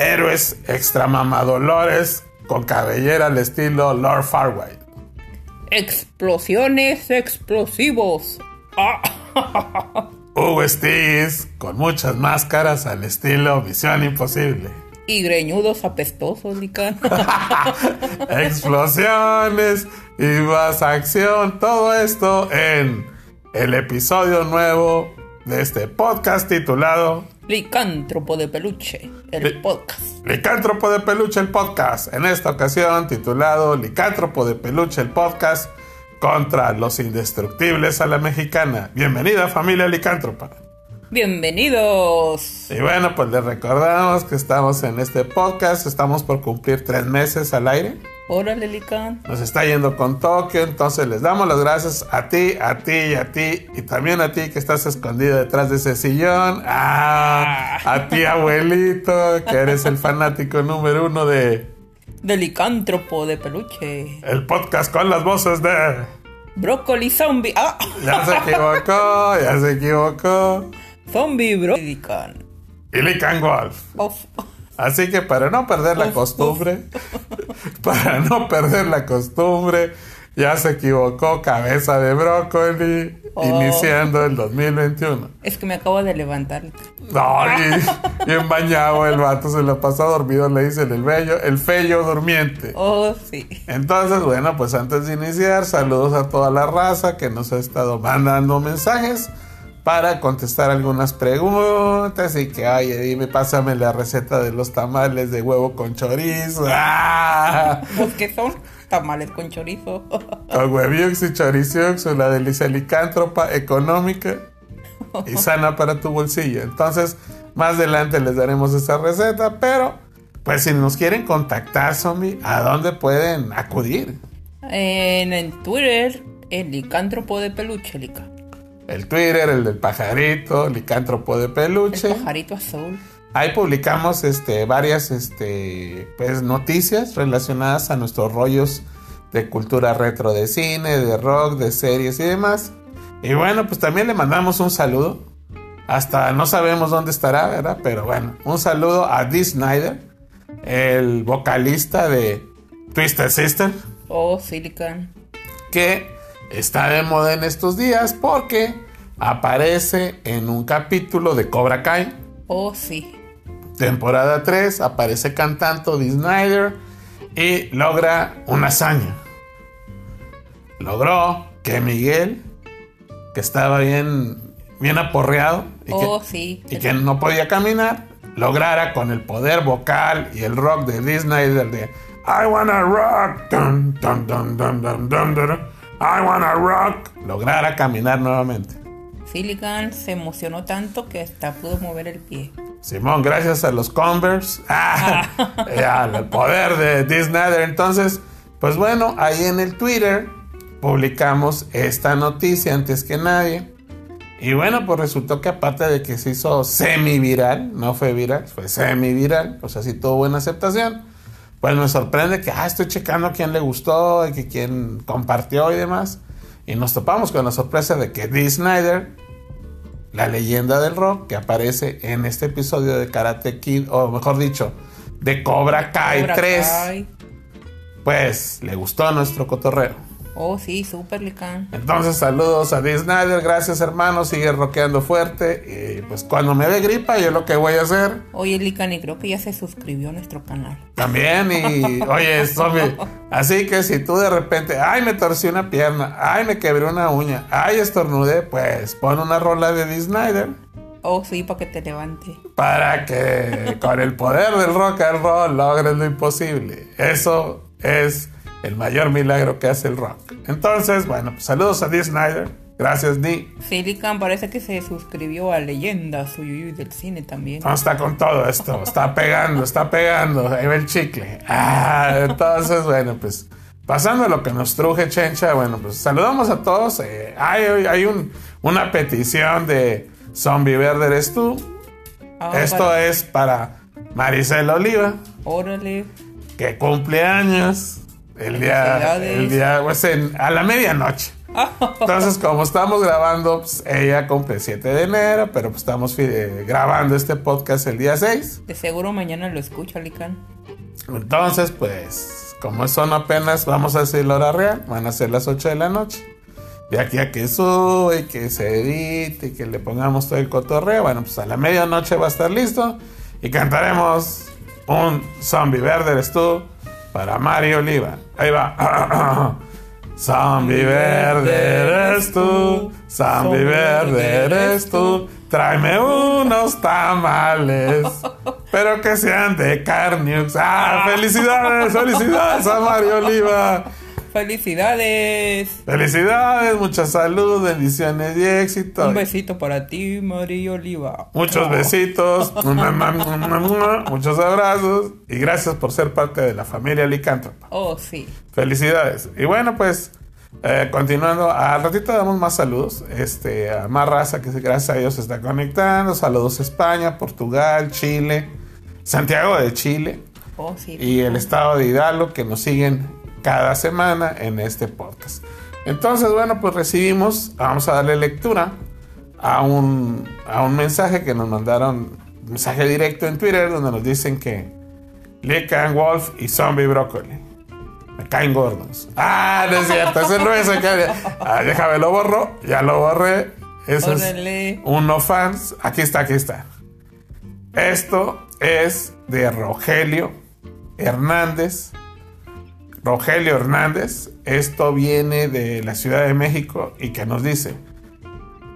héroes extramamadolores con cabellera al estilo Lord Farway. Explosiones explosivos. Hugo con muchas máscaras al estilo Misión Imposible. Y greñudos apestosos, Lican. Explosiones y más acción. Todo esto en el episodio nuevo de este podcast titulado Licántropo de Peluche, el Li- podcast. Licántropo de Peluche, el podcast. En esta ocasión titulado Licántropo de Peluche, el podcast contra los indestructibles a la mexicana. Bienvenida familia licántropa. Bienvenidos. Y bueno, pues les recordamos que estamos en este podcast, estamos por cumplir tres meses al aire. Órale, Lican. Nos está yendo con Tokio, entonces les damos las gracias a ti, a ti y a ti, y también a ti que estás escondido detrás de ese sillón. Ah, a ti, abuelito, que eres el fanático número uno de De Licántropo de Peluche. el podcast con las voces de. Brócoli zombie. Ah, Ya se equivocó, ya se equivocó. zombie. Lican. Y Lican Wolf. Of. Así que para no perder la costumbre, para no perder la costumbre, ya se equivocó cabeza de brócoli, Oh. iniciando el 2021. Es que me acabo de levantar. No, y, bien bañado el vato, se lo pasó dormido, le dicen el bello, el fello durmiente. Oh, sí. Entonces, bueno, pues antes de iniciar, saludos a toda la raza que nos ha estado mandando mensajes para contestar algunas preguntas y que, oye, dime, pásame la receta de los tamales de huevo con chorizo. ¡Ah! Pues que son tamales con chorizo. Con hueviux y choriziux, una delicia licántropa, económica y sana para tu bolsillo. Entonces, más adelante les daremos esa receta, pero pues si nos quieren contactar, zombie, ¿a dónde pueden acudir? En, en Twitter, el Licántropo de Peluche, Lica. El Twitter, el del pajarito, licántropo de El peluche. pajarito azul. Ahí publicamos este, varias este, pues, noticias relacionadas a nuestros rollos de cultura retro de cine, de rock, de series y demás. Y bueno, pues también le mandamos un saludo. Hasta no sabemos dónde estará, ¿verdad? Pero bueno, un saludo a Dee Snyder, el vocalista de Twisted Sister, Oh, Silicon. que está de moda en estos días porque aparece en un capítulo de Cobra Kai. Oh, sí. Temporada 3 aparece cantando Dee Snyder y logra una hazaña. Logró que Miguel, que estaba bien, bien aporreado y, Oh, que, sí. y que no podía caminar, lograra con el poder vocal y el rock de Dee Snyder de I wanna rock, dun, dun, dun, I wanna rock, lograra caminar nuevamente. Silicon se emocionó tanto que hasta pudo mover el pie. Simón, gracias a los Converse, ah, eh, al poder de Snyder. Entonces, pues bueno, ahí en el Twitter publicamos esta noticia antes que nadie. Y bueno, pues resultó que aparte de que se hizo semi viral, no fue viral, fue semi viral, o sea, sí tuvo buena aceptación. Pues me sorprende que, ah, estoy checando quién le gustó y que quién compartió y demás. Y nos topamos con la sorpresa de que Dee Snyder, la leyenda del rock que aparece en este episodio de Karate Kid, o mejor dicho, de Cobra Kai Cobra 3, Kai. pues le gustó nuestro cotorreo. Oh, sí, super Lican. Entonces, saludos a Dee Snyder, gracias hermano, sigue rockeando fuerte. Y pues cuando me dé gripa, yo lo que voy a hacer Oye, Lican, y creo que ya se suscribió a nuestro canal. también. Y oye, zombie, así que si tú de repente, ay, me torcí una pierna, ay, me quebré una uña, ay, estornudé, pues pon una rola de Dee Snyder. Oh, sí, para que te levante. para que con el poder del rock and roll logres lo imposible. Eso es el mayor milagro que hace el rock. Entonces, bueno, pues, saludos a Dee Snyder. Gracias, Dee. Silicon parece que se suscribió a Leyendas Uyuyuy del cine también. No está con todo esto. Está pegando, está pegando. Ahí va el chicle. Ah, entonces, bueno, pues pasando a lo que nos truje, Chencha. Bueno, pues saludamos a todos. Eh, hay hay un- una petición de Zombie Verde eres tú. Ah, Esto para- es para Maricela Oliva. Órale. que cumple años el día, el día pues en- a la medianoche. Entonces, como estamos grabando, pues, ella cumple el 7 de enero, pero pues estamos eh, grabando este podcast el día 6. De seguro mañana lo escucha, Lican. Entonces, pues, como son apenas, vamos a decir la hora real, van a ser las 8 de la noche. De aquí a que sube, que se edite, y que le pongamos todo el cotorreo, bueno, pues a la medianoche va a estar listo y cantaremos un zombie verde eres tú para Mario Oliva. Ahí va. zombie verde eres tú, zombie verde eres tú. Tráeme unos tamales, pero que sean de carniux. ¡Ah! ¡Felicidades! ¡Felicidades a Mario Oliva! ¡Felicidades! ¡Felicidades! Mucha salud, bendiciones y éxito. Un besito para ti, María Oliva. Muchos Oh. besitos, muchos abrazos y gracias por ser parte de la familia Licántropa. Oh, sí. Felicidades. Y bueno, pues eh, continuando, al ratito damos más saludos. Este, a más raza que gracias a Dios se está conectando. Saludos a España, Portugal, Chile, Santiago de Chile Oh, sí. y el estado de Hidalgo que nos siguen cada semana en este podcast. Entonces, bueno, pues recibimos, vamos a darle lectura a un, a un mensaje que nos mandaron, un mensaje directo en Twitter, donde nos dicen que Lican Wolf y Zombie Broccoli me caen gordos. Ah, no es cierto, ese no es el que. Ah, déjame, lo borro, ya lo borré. Eso Órale. es uno fans. Aquí está, aquí está. Esto es de Rogelio Hernández. Rogelio Hernández. Esto viene de la Ciudad de México y que nos dice: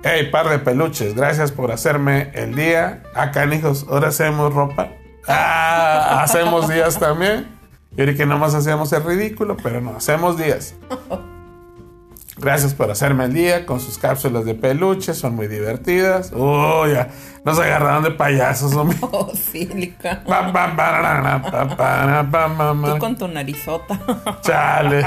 Hey, par de peluches, gracias por hacerme el día. Acá, hijos, ahora hacemos ropa. Ah, hacemos días también. Y que nomás hacíamos el ridículo, pero no, hacemos días. Gracias por hacerme el día con sus cápsulas de peluche, son muy divertidas. Uy, ya, nos agarraron de payasos, hombre. Oh, sí, Tú con tu narizota. Chale.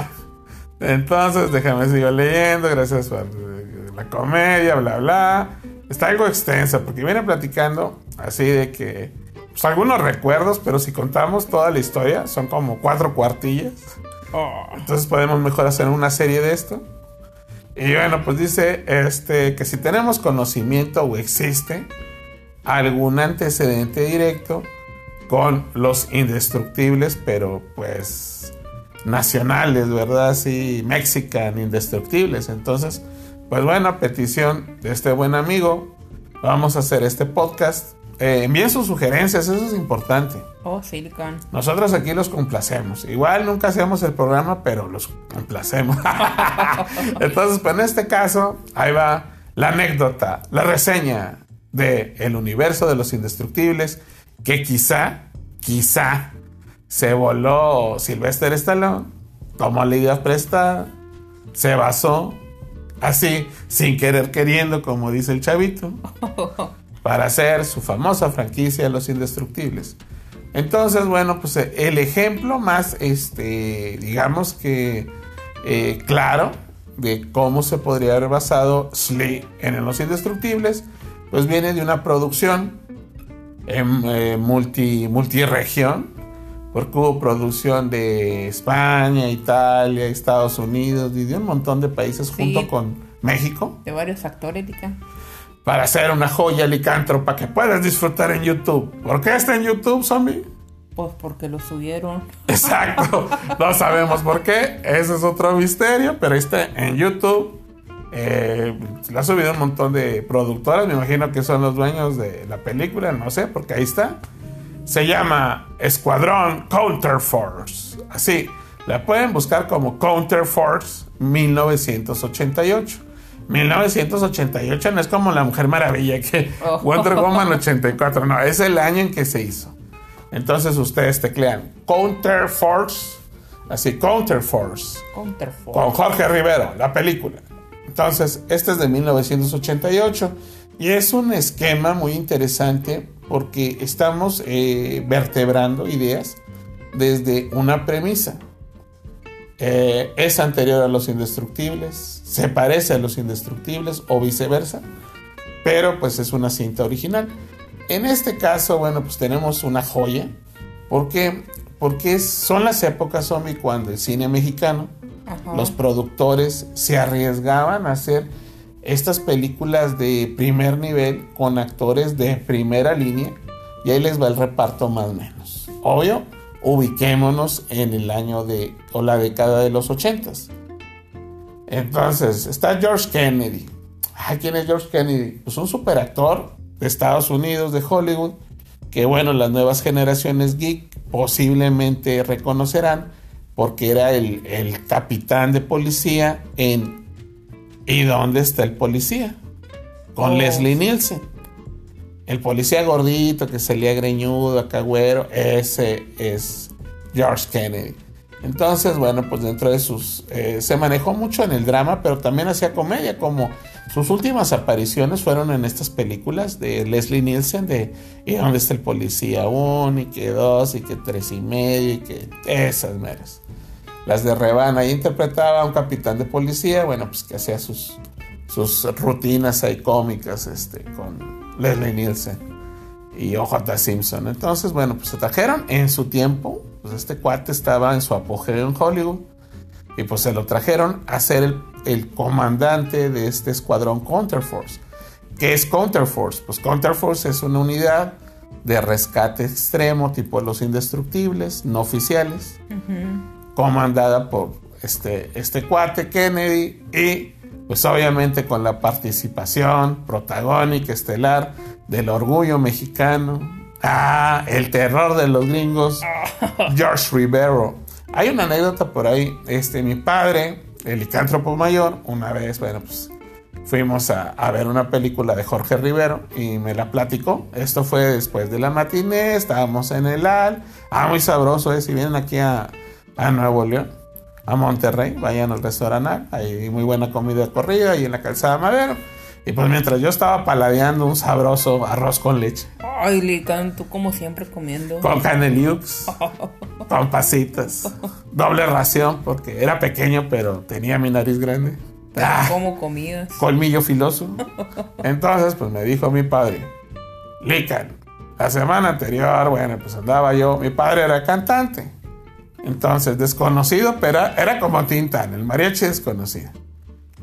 Entonces, déjame seguir leyendo. Gracias por eh, la comedia, bla, bla. Está algo extensa porque viene platicando así de que. Pues algunos recuerdos, pero si contamos toda la historia, son como cuatro cuartillas. Oh. Entonces podemos mejor hacer una serie de esto. Y bueno, pues dice este, que si tenemos conocimiento o existe algún antecedente directo con los indestructibles, pero pues nacionales, ¿verdad? Sí, mexican indestructibles. Entonces, pues bueno, a petición de este buen amigo, vamos a hacer este podcast. Eh, envíen sus sugerencias, eso es importante. Oh, sí, Lican. Nosotros aquí los complacemos. Igual nunca hacemos el programa, pero los complacemos. Entonces, pues en este caso, ahí va la anécdota, la reseña de El universo de los indestructibles, que quizá, quizá se voló Sylvester Stallone, tomó la idea prestada, se basó, así, sin querer queriendo, como dice el chavito, para hacer su famosa franquicia Los Indestructibles. Entonces, bueno, pues eh, el ejemplo más, este, digamos que eh, claro de cómo se podría haber basado Slee en Los Indestructibles, pues viene de una producción en eh, multi, multiregión, porque hubo producción de España, Italia, Estados Unidos y de un montón de países Sí. junto con México De varios actores, Lican. Para hacer una joya licántropa que puedas disfrutar en YouTube. ¿Por qué está en YouTube, zombie? Pues porque lo subieron. Exacto, no sabemos por qué, ese es otro misterio, pero está en YouTube. Eh, la ha subido un montón de productoras, me imagino que son los dueños de la película, no sé, porque ahí está. Se llama Escuadrón Counter Force. Así, la pueden buscar como Counter Force 1988. 1988 no es como la Mujer Maravilla que Oh. Wonder Woman 84, no, es el año en que se hizo. Entonces ustedes teclean Counter Force, así Counter Force, con Jorge Rivero, la película. Entonces, este es de 1988 y es un esquema muy interesante porque estamos eh, vertebrando ideas desde una premisa. Eh, es anterior a los indestructibles, se parece a los indestructibles o viceversa, pero pues es una cinta original. En este caso, bueno, pues tenemos una joya. ¿Por qué? Porque son las épocas zombie cuando el cine mexicano Ajá. los productores se arriesgaban a hacer estas películas de primer nivel con actores de primera línea y ahí les va el reparto más o menos. Obvio, ubiquémonos en el año de o la década de los ochentas. Entonces, está George Kennedy. Ay, ¿Quién es George Kennedy? Pues un superactor de Estados Unidos, de Hollywood, que bueno, las nuevas generaciones geek posiblemente reconocerán porque era el, el capitán de policía en ¿Y dónde está el policía? Con Oh. Leslie Nielsen. El policía gordito que salía greñudo, acá güero, ese es George Kennedy. Entonces, bueno, pues dentro de sus... eh, se manejó mucho en el drama, pero también hacía comedia, como sus últimas apariciones fueron en estas películas de Leslie Nielsen, de ¿Y dónde está el policía? Uno, y que dos, y que tres y medio, y que esas meras. Las de Revan, ahí interpretaba a un capitán de policía, bueno, pues que hacía sus, sus rutinas ahí cómicas este, con Leslie Nielsen y OJ Simpson. Entonces, bueno, pues se trajeron en su tiempo, pues este cuate estaba en su apogeo en Hollywood y pues se lo trajeron a ser el, el comandante de este escuadrón Counterforce. ¿Qué es Counterforce? Pues Counterforce es una unidad de rescate extremo tipo los indestructibles, no oficiales, comandada por este, este cuate Kennedy y pues obviamente con la participación protagónica estelar del orgullo mexicano. Ah, el terror de los gringos, George Rivero. Hay una anécdota por ahí. Este, mi padre, el licántropo mayor, una vez, bueno, pues fuimos a, ver una película de Jorge Rivero y me la platicó. Esto fue después de la matiné, estábamos en el AL. Ah, muy sabroso, ¿eh? Si vienen aquí a, a Nuevo León, a Monterrey, vayan al restaurante. Hay muy buena comida corrida ahí en la calzada Madero. Y pues mientras yo estaba paladeando un sabroso arroz con leche, Ay, Lican, tú como siempre comiendo. con caneliux, con pasitas, doble ración porque era pequeño pero tenía mi nariz grande. Ah, ¿Cómo comías? colmillo filoso. Entonces, pues me dijo mi padre, Lican, la semana anterior, bueno, pues andaba yo, mi padre era cantante. Entonces, desconocido, pero era como Tintán, el mariachi desconocido.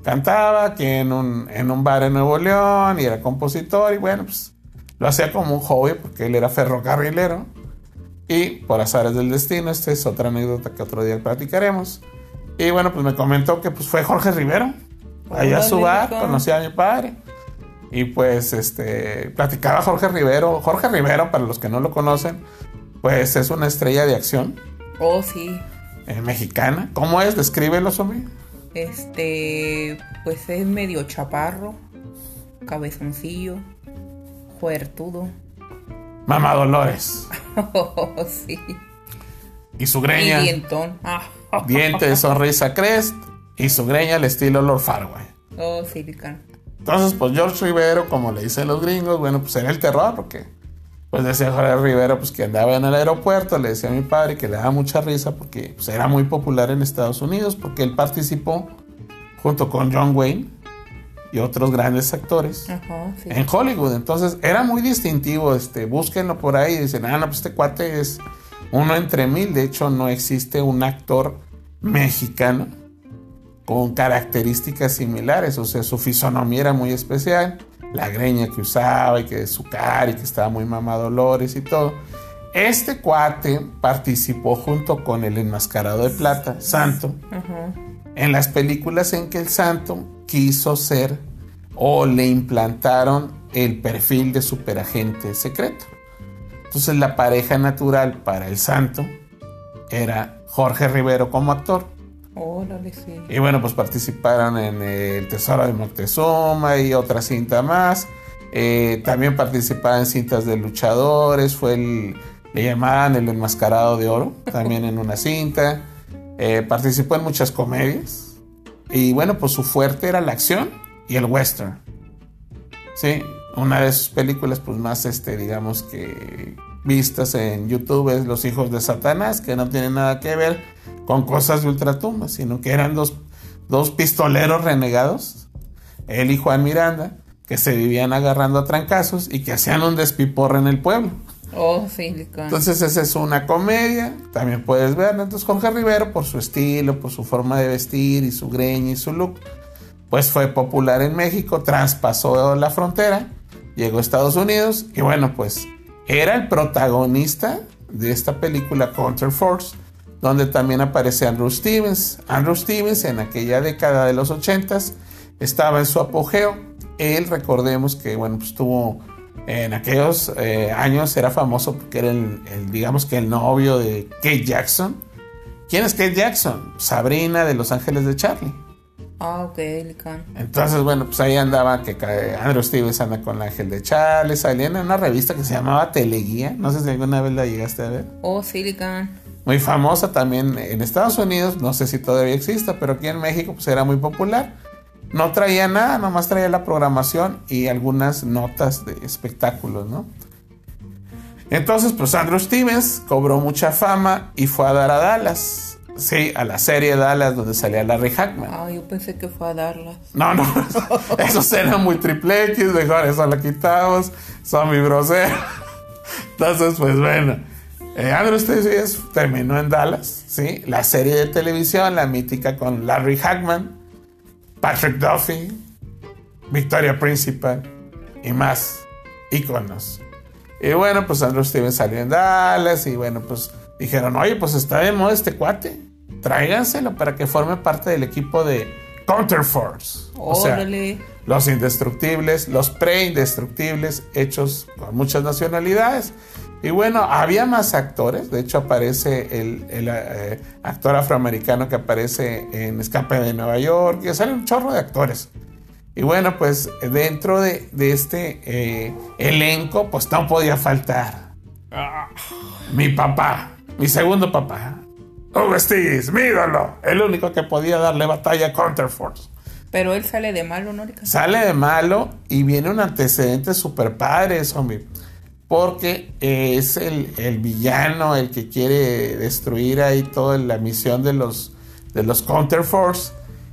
Cantaba aquí en un, en un bar en Nuevo León y era compositor y bueno, pues lo hacía como un hobby porque él era ferrocarrilero. Y por azares del destino, esta es otra anécdota que otro día platicaremos. Y bueno, pues me comentó que pues fue Jorge Rivero. Allá a su bar, hijo. conocí a mi padre. Y pues este platicaba Jorge Rivero. Jorge Rivero, para los que no lo conocen, pues es una estrella de acción Oh, sí. eh, mexicana. ¿Cómo es? Descríbelo, Somi. Este, pues es medio chaparro, cabezoncillo, fuertudo. Mamá Dolores. Oh, sí. Y su Y greña. dientón. Ah. Diente de sonrisa crest. Y su greña al estilo Lord Farway. Oh, sí. Entonces, pues George Rivero, como le dicen los gringos, bueno, pues era el terror, porque pues decía Jorge Rivero, pues que andaba en el aeropuerto, le decía a mi padre que le daba mucha risa porque pues, era muy popular en Estados Unidos, porque él participó junto con John Wayne y otros grandes actores Ajá, sí. en Hollywood. Entonces era muy distintivo, este, búsquenlo por ahí y dicen, ah, no, pues este cuate es uno entre mil. De hecho, no existe un actor mexicano con características similares. O sea, su fisonomía era muy especial, la greña que usaba y que su cara y que estaba muy mamadolores y todo. Este cuate participó junto con el enmascarado de plata, Santo, en las películas en que el santo quiso ser o le implantaron el perfil de superagente secreto. Entonces la pareja natural para el santo era Jorge Rivero como actor. Órale, sí. Y bueno, pues participaron en El Tesoro de Moctezuma y otra cinta más. Eh, también participaba en cintas de luchadores. Fue el, le llamaban el enmascarado de oro, también en una cinta. Eh, participó en muchas comedias. Y bueno, pues su fuerte era la acción y el western. Sí, una de sus películas, pues más, este, digamos que vistas en YouTube es Los Hijos de Satanás, que no tiene nada que ver con cosas de ultratumba, sino que eran dos, dos pistoleros renegados, él y Juan Miranda, que se vivían agarrando a trancazos y que hacían un despiporre en el pueblo. Oh, Silicon. Entonces esa es una comedia, también puedes verla. Entonces Jorge Rivero, por su estilo, por su forma de vestir y su greña y su look, pues fue popular en México, traspasó la frontera, llegó a Estados Unidos y bueno, pues era el protagonista de esta película Counter Force, donde también aparece Andrew Stevens. Andrew Stevens en aquella década de los 80 estaba en su apogeo. Él, recordemos que, bueno, pues tuvo en aquellos eh, años era famoso porque era el, el, digamos que el novio de Kate Jackson. ¿Quién es Kate Jackson? Sabrina de Los Ángeles de Charlie. Ah, ok. Entonces, bueno, pues ahí andaba que Andrew Stevens anda con el Ángel de Charlie. Salía en una revista que se llamaba Teleguía. No sé si alguna vez la llegaste a ver. Oh, Silicon. Muy famosa también en Estados Unidos. No sé si todavía exista, pero aquí en México pues era muy popular. No traía nada, nomás traía la programación y algunas notas de espectáculos, ¿no? Entonces, pues Andrew Stevens cobró mucha fama y fue a dar a Dallas. Sí, a la serie Dallas donde salía Larry Hackman. Ah, yo pensé que fue a Dallas. No, no, eso era muy triple X, mejor eso lo quitamos. Son mi brosero. Entonces, pues bueno. Eh, Andrew Stevens terminó en Dallas, ¿sí? La serie de televisión, la mítica con Larry Hackman, Patrick Duffy, Victoria Principal y más íconos. Y bueno, pues Andrew Stevens salió en Dallas y bueno, pues dijeron, oye, pues está de moda este cuate, tráiganselo para que forme parte del equipo de Counterforce. O sea, los indestructibles, los pre-indestructibles, hechos con muchas nacionalidades. Y bueno, había más actores. De hecho, aparece el, el eh, actor afroamericano que aparece en Escape de Nueva York. Y sale un chorro de actores. Y bueno, pues dentro de, de este eh, elenco, pues no podía faltar mi papá, mi segundo papá, Hugo Stiglitz, mi ídolo, el único que podía darle batalla a Counterforce. Pero él sale de malo, ¿no? Sale de malo y viene un antecedente super padre, zombie. Porque es el, el, villano el que quiere destruir ahí toda la misión de los, de los Counterforce.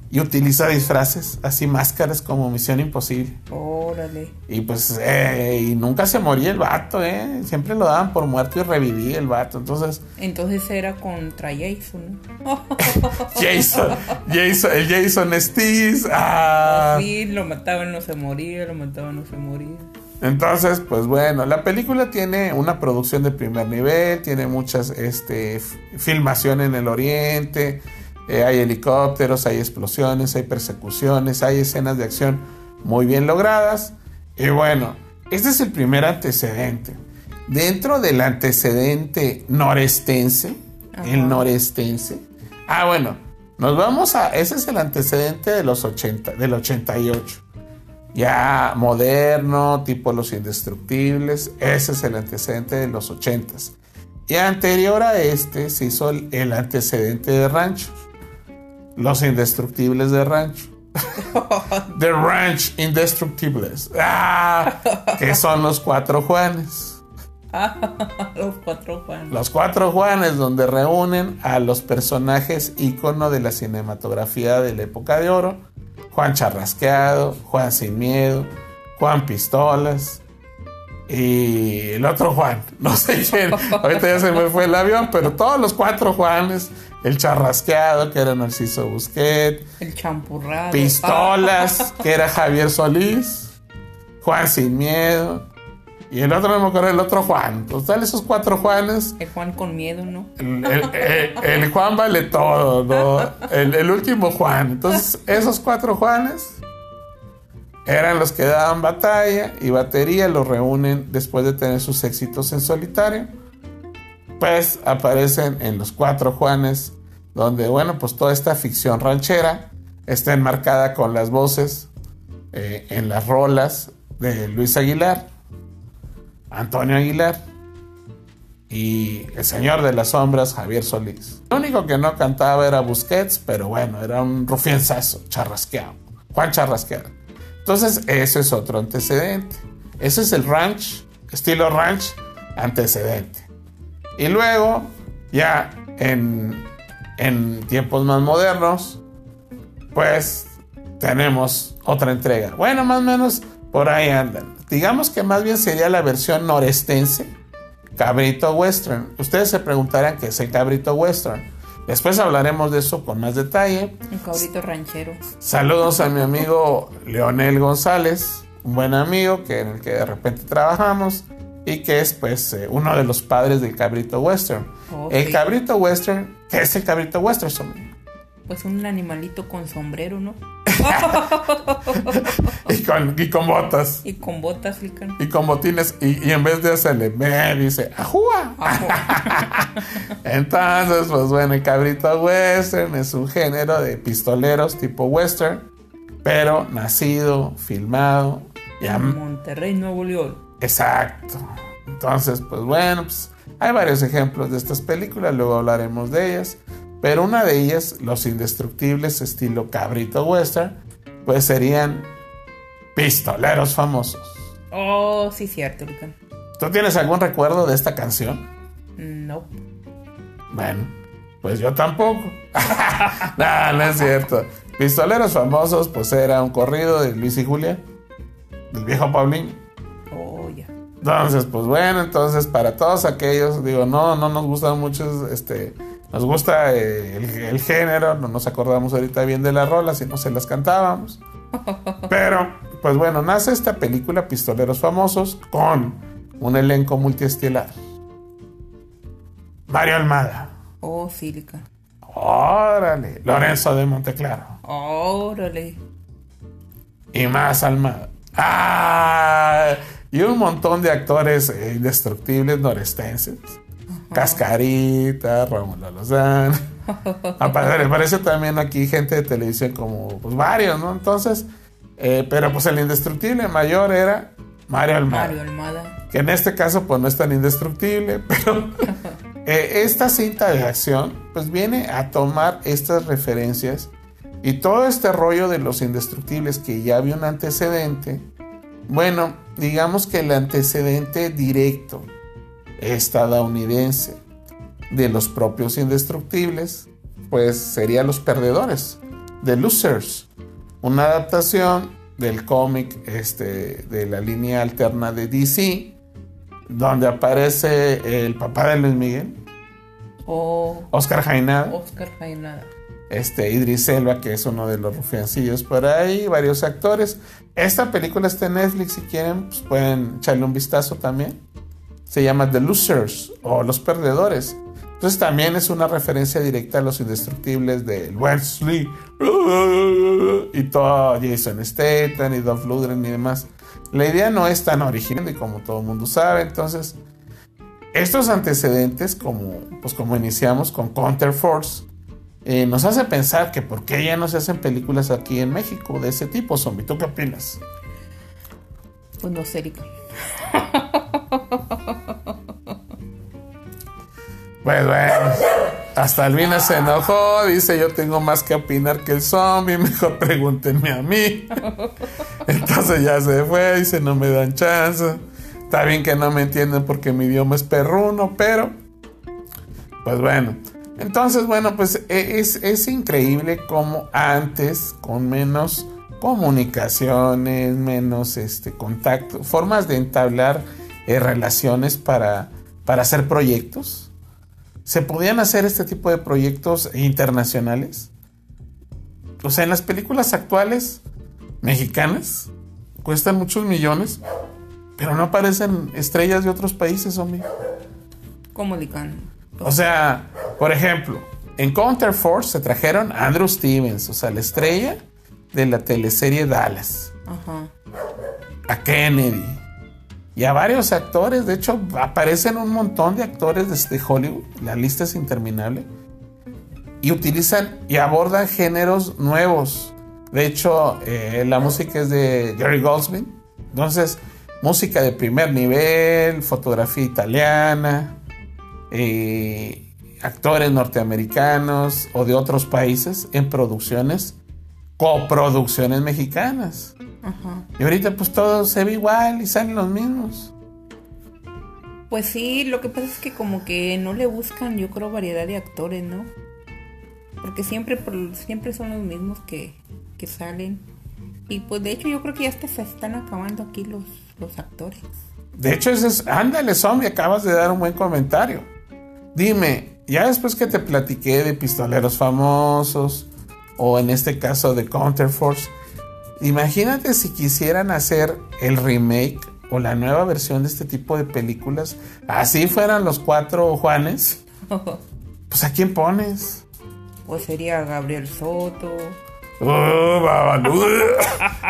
Y utiliza disfraces, así máscaras como Misión Imposible. Órale. Y pues, eh, y nunca se moría el vato, ¿eh? Siempre lo daban por muerto y revivía el vato. Entonces, Entonces era contra Jason, ¿no? Jason, Jason, el Jason Stees. Ah. Sí, lo mataban, no se moría, lo mataban, no se moría. Entonces, pues bueno, la película tiene una producción de primer nivel, tiene muchas este, filmación en el oriente, eh, hay helicópteros, hay explosiones, hay persecuciones, hay escenas de acción muy bien logradas. Y bueno, este es el primer antecedente. Dentro del antecedente norestense, Ajá. el norestense. Ah, bueno, nos vamos a. Ese es el antecedente de los 80, del 88 ya moderno, tipo Los Indestructibles. Ese es el antecedente de los 80s. Y anterior a este se hizo el, antecedente de Rancho. Los Indestructibles de Rancho. The Ranch Indestructibles. Ah, que son los cuatro Juanes. Los cuatro Juan. Los cuatro Juanes, donde reúnen a los personajes ícono de la cinematografía de la época de oro. Juan Charrasqueado, Juan Sin Miedo, Juan Pistolas y el otro Juan. No sé quién. Ahorita ya se me fue el avión, pero todos los cuatro Juanes. El Charrasqueado, que era Narciso Busquet. El champurrado. Pistolas, que era Javier Solís. Juan Sin Miedo. Y el otro no me acuerdo, el otro Juan. Total, esos cuatro Juanes. El Juan con miedo, ¿no? El, el- el- el Juan vale todo, ¿no? El, el último Juan. Entonces, esos cuatro Juanes eran los que daban batalla y batería, los reúnen después de tener sus éxitos en solitario. Pues aparecen en los cuatro Juanes, donde, bueno, pues toda esta ficción ranchera está enmarcada con las voces eh, en las rolas de Luis Aguilar, Antonio Aguilar y el señor de las sombras, Javier Solís. Lo único que no cantaba era Busquets, pero bueno, era un rufianzazo, charrasqueado. Juan Charrasqueado. Entonces, ese es otro antecedente. Ese es el ranch, estilo ranch, antecedente. Y luego, ya en, en tiempos más modernos, pues tenemos otra entrega. Bueno, más o menos por ahí andan. Digamos que más bien sería la versión norestense cabrito western. Ustedes se preguntarán qué es el cabrito western. Después hablaremos de eso con más detalle. Un cabrito ranchero. Saludos a mi amigo Leonel González, un buen amigo que en el que de repente trabajamos y que es pues eh, uno de los padres del cabrito western. El cabrito western, ¿qué es el cabrito western? Pues un animalito con sombrero, ¿no? Y con, y con botas. Y con botas, Lican. Y con botines, y, y en vez de hacerle me, dice ¡Ajúa! Entonces, pues bueno, el cabrito western es un género de pistoleros tipo western, pero nacido, filmado, ya Monterrey, Nuevo León. exacto. Entonces, pues bueno, pues hay varios ejemplos de estas películas, luego hablaremos de ellas, pero una de ellas, Los Indestructibles, estilo cabrito western, pues serían pistoleros famosos. Oh, sí, cierto, Lican. ¿Tú tienes algún recuerdo de esta canción? No. Bueno, pues yo tampoco. no, no es cierto. Pistoleros famosos, pues era un corrido de Luis y Julia, del viejo Paulín. Oh, ya. Entonces, pues bueno, entonces para todos aquellos, digo, no, no nos gustan mucho, este, nos gusta eh, el, el género, no nos acordamos ahorita bien de las rolas y no se las cantábamos. Pero, pues bueno, nace esta película Pistoleros Famosos con un elenco multiestelar. Mario Almada. Oh, sí, Lican. Órale. Lorenzo de Monteclaro. Órale. Y más Almada. ¡Ah! Y un montón de actores eh, indestructibles norestenses. Cascarita, Rómulo Lozano. Aparece también aquí gente de televisión como pues, varios, ¿no? Entonces, eh, pero pues el indestructible mayor era Mario Almada. Mario Almada. que en este caso pues no es tan indestructible, pero eh, esta cinta de acción pues viene a tomar estas referencias y todo este rollo de los indestructibles que ya había un antecedente, bueno, digamos que el antecedente directo estadounidense de los propios indestructibles pues sería Los Perdedores, The Losers, una adaptación del cómic este, de la línea alterna de DC, donde aparece el papá de Luis Miguel, Oh, Oscar Jainada, Oscar Jainada. este, Idris Elba, que es uno de los rufiancillos por ahí, varios actores. Esta película está en Netflix, si quieren, pues pueden echarle un vistazo también. Se llama The Losers o Los Perdedores. Entonces también es una referencia directa a los indestructibles de Wesley y todo Jason Statham y Dolph Lundgren y demás. La idea no es tan original y como todo el mundo sabe, entonces estos antecedentes, como, pues como iniciamos con Counter Force, eh, nos hace pensar que por qué ya no se hacen películas aquí en México de ese tipo, zombie. ¿Tú qué opinas? Pues no sé. Pues bueno, hasta Albina se enojó, dice yo tengo más que opinar que el zombie, mejor pregúntenme a mí. Entonces ya se fue, dice no me dan chance. Está bien que no me entienden porque mi idioma es perruno, pero pues bueno. Entonces, bueno, pues e- es, es increíble como antes, con menos comunicaciones, menos este contacto, formas de entablar eh, relaciones para, para hacer proyectos. ¿Se podían hacer este tipo de proyectos internacionales? O sea, en las películas actuales mexicanas cuestan muchos millones, pero no aparecen estrellas de otros países, hombre. ¿Cómo, Lican? O sea, por ejemplo, en Counter Force se trajeron a Andrew Stevens, o sea, la estrella de la teleserie Dallas, Ajá. a Kennedy y a varios actores. De hecho, aparecen un montón de actores desde Hollywood, la lista es interminable, y utilizan y abordan géneros nuevos. De hecho, eh, la música es de Jerry Goldsmith, entonces, música de primer nivel, fotografía italiana eh, actores norteamericanos o de otros países en producciones, coproducciones mexicanas. Ajá. Y ahorita pues todo se ve igual y salen los mismos. Pues sí, lo que pasa es que como que no le buscan, yo creo, variedad de actores, ¿no? Porque siempre, por- siempre son los mismos que, que salen. Y pues de hecho yo creo que ya hasta se están acabando aquí los, los actores. De hecho, ese es, ándale, zombie, acabas de dar un buen comentario. Dime, ya después que te platiqué de pistoleros famosos, o en este caso de Counterforce, imagínate si quisieran hacer el remake o la nueva versión de este tipo de películas, así fueran los cuatro Juanes, pues ¿a quién pones? Pues sería Gabriel Soto. Oh, babalú.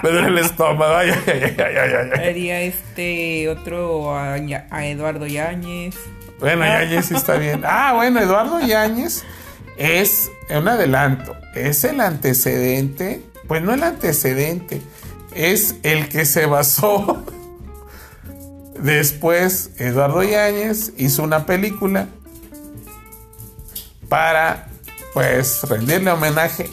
Me duele el estómago. Ay, ay, ay, ay, ay, ay. Sería este otro a, a Eduardo Yáñez. Bueno, Yáñez está bien. Ah, bueno, Eduardo Yáñez es un adelanto. Es el antecedente. Pues no el antecedente. Es el que se basó. Después, Eduardo Yáñez hizo una película para, pues, rendirle homenaje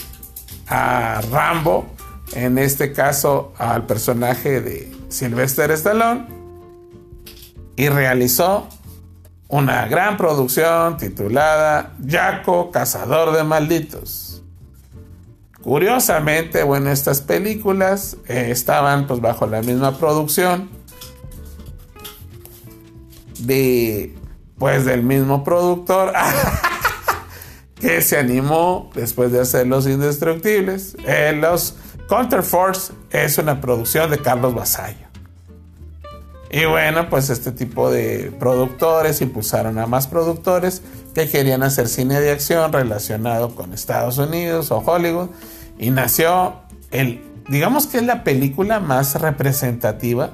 a Rambo. En este caso, al personaje de Sylvester Stallone. Y realizó una gran producción titulada Jaco, Cazador de Malditos. Curiosamente, bueno, estas películas eh, estaban pues bajo la misma producción de pues del mismo productor que se animó después de hacer Los Indestructibles. Eh, los Counterforce es una producción de Carlos Basallo. Y bueno, pues este tipo de productores impulsaron a más productores que querían hacer cine de acción relacionado con Estados Unidos o Hollywood. Y nació el, digamos que es la película más representativa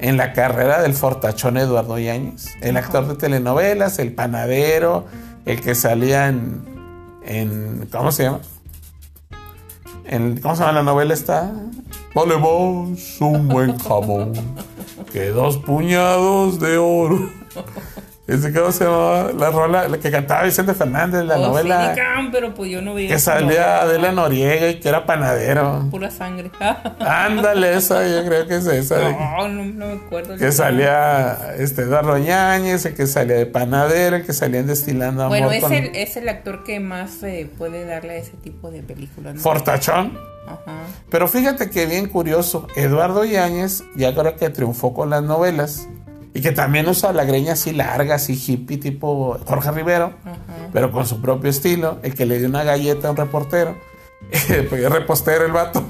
en la carrera del fortachón Eduardo Yáñez. El actor de telenovelas, el panadero, el que salía en, en ¿cómo se llama? En, ¿Cómo se llama la novela esta? Valemos un buen jamón que dos puñados de oro. Cómo se llamaba la rola, la que cantaba Vicente Fernández, la Oh, novela sí, Can, pero pues yo no veía. que salía novela. Adela Noriega y que era panadero. Pura sangre. Ándale, esa, yo creo que es esa. de- no, no, no me acuerdo. que salía este Eduardo Yáñez, el que salía de panadero, el que salían destilando amor Bueno, es con el, es el actor que más eh, puede darle a ese tipo de películas. ¿no? Fortachón. Ajá. Pero fíjate que bien curioso, Eduardo Yáñez ya creo que triunfó con las novelas y que también usa la greña así larga, así hippie tipo Jorge Rivero, pero con su propio estilo, el que le dio una galleta a un reportero, pues es repostero el vato.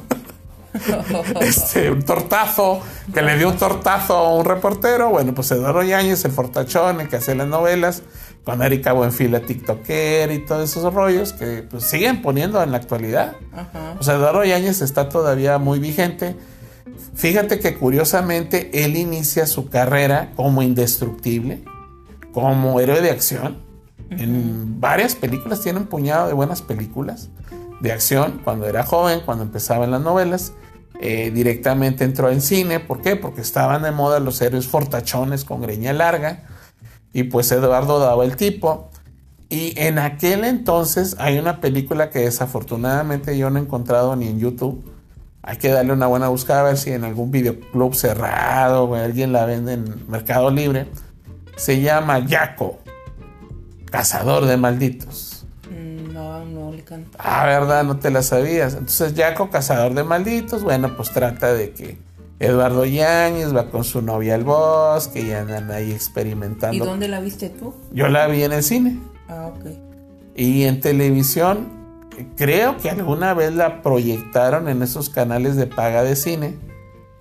este, un tortazo, que le dio un tortazo a un reportero. Bueno, pues Eduardo Yáñez, el fortachón, el que hacía las novelas, con Erika Buenfil, la TikToker y todos esos rollos que pues, siguen poniendo en la actualidad. Ajá. O sea, Eduardo Yáñez está todavía muy vigente. Fíjate que curiosamente él inicia su carrera como indestructible, como héroe de acción. En varias películas, tiene un puñado de buenas películas de acción cuando era joven, cuando empezaba en las novelas. Eh, directamente entró en cine. ¿Por qué? Porque estaban de moda los héroes fortachones con greña larga. Y pues Eduardo daba el tipo. Y en aquel entonces hay una película que desafortunadamente yo no he encontrado ni en YouTube. Hay que darle una buena buscada a ver si en algún videoclub cerrado o alguien la vende en Mercado Libre. Se llama Yaco, Cazador de Malditos. Mm, No, no le canto. Ah, ¿verdad? No te la sabías. Entonces, Jaco, cazador de malditos, bueno, pues trata de que Eduardo Yáñez va con su novia al bosque y andan ahí ¿Y experimentando. dónde la viste tú? Yo la vi en el cine Ah, ok. y en televisión. Creo que alguna vez la proyectaron en esos canales de paga de cine.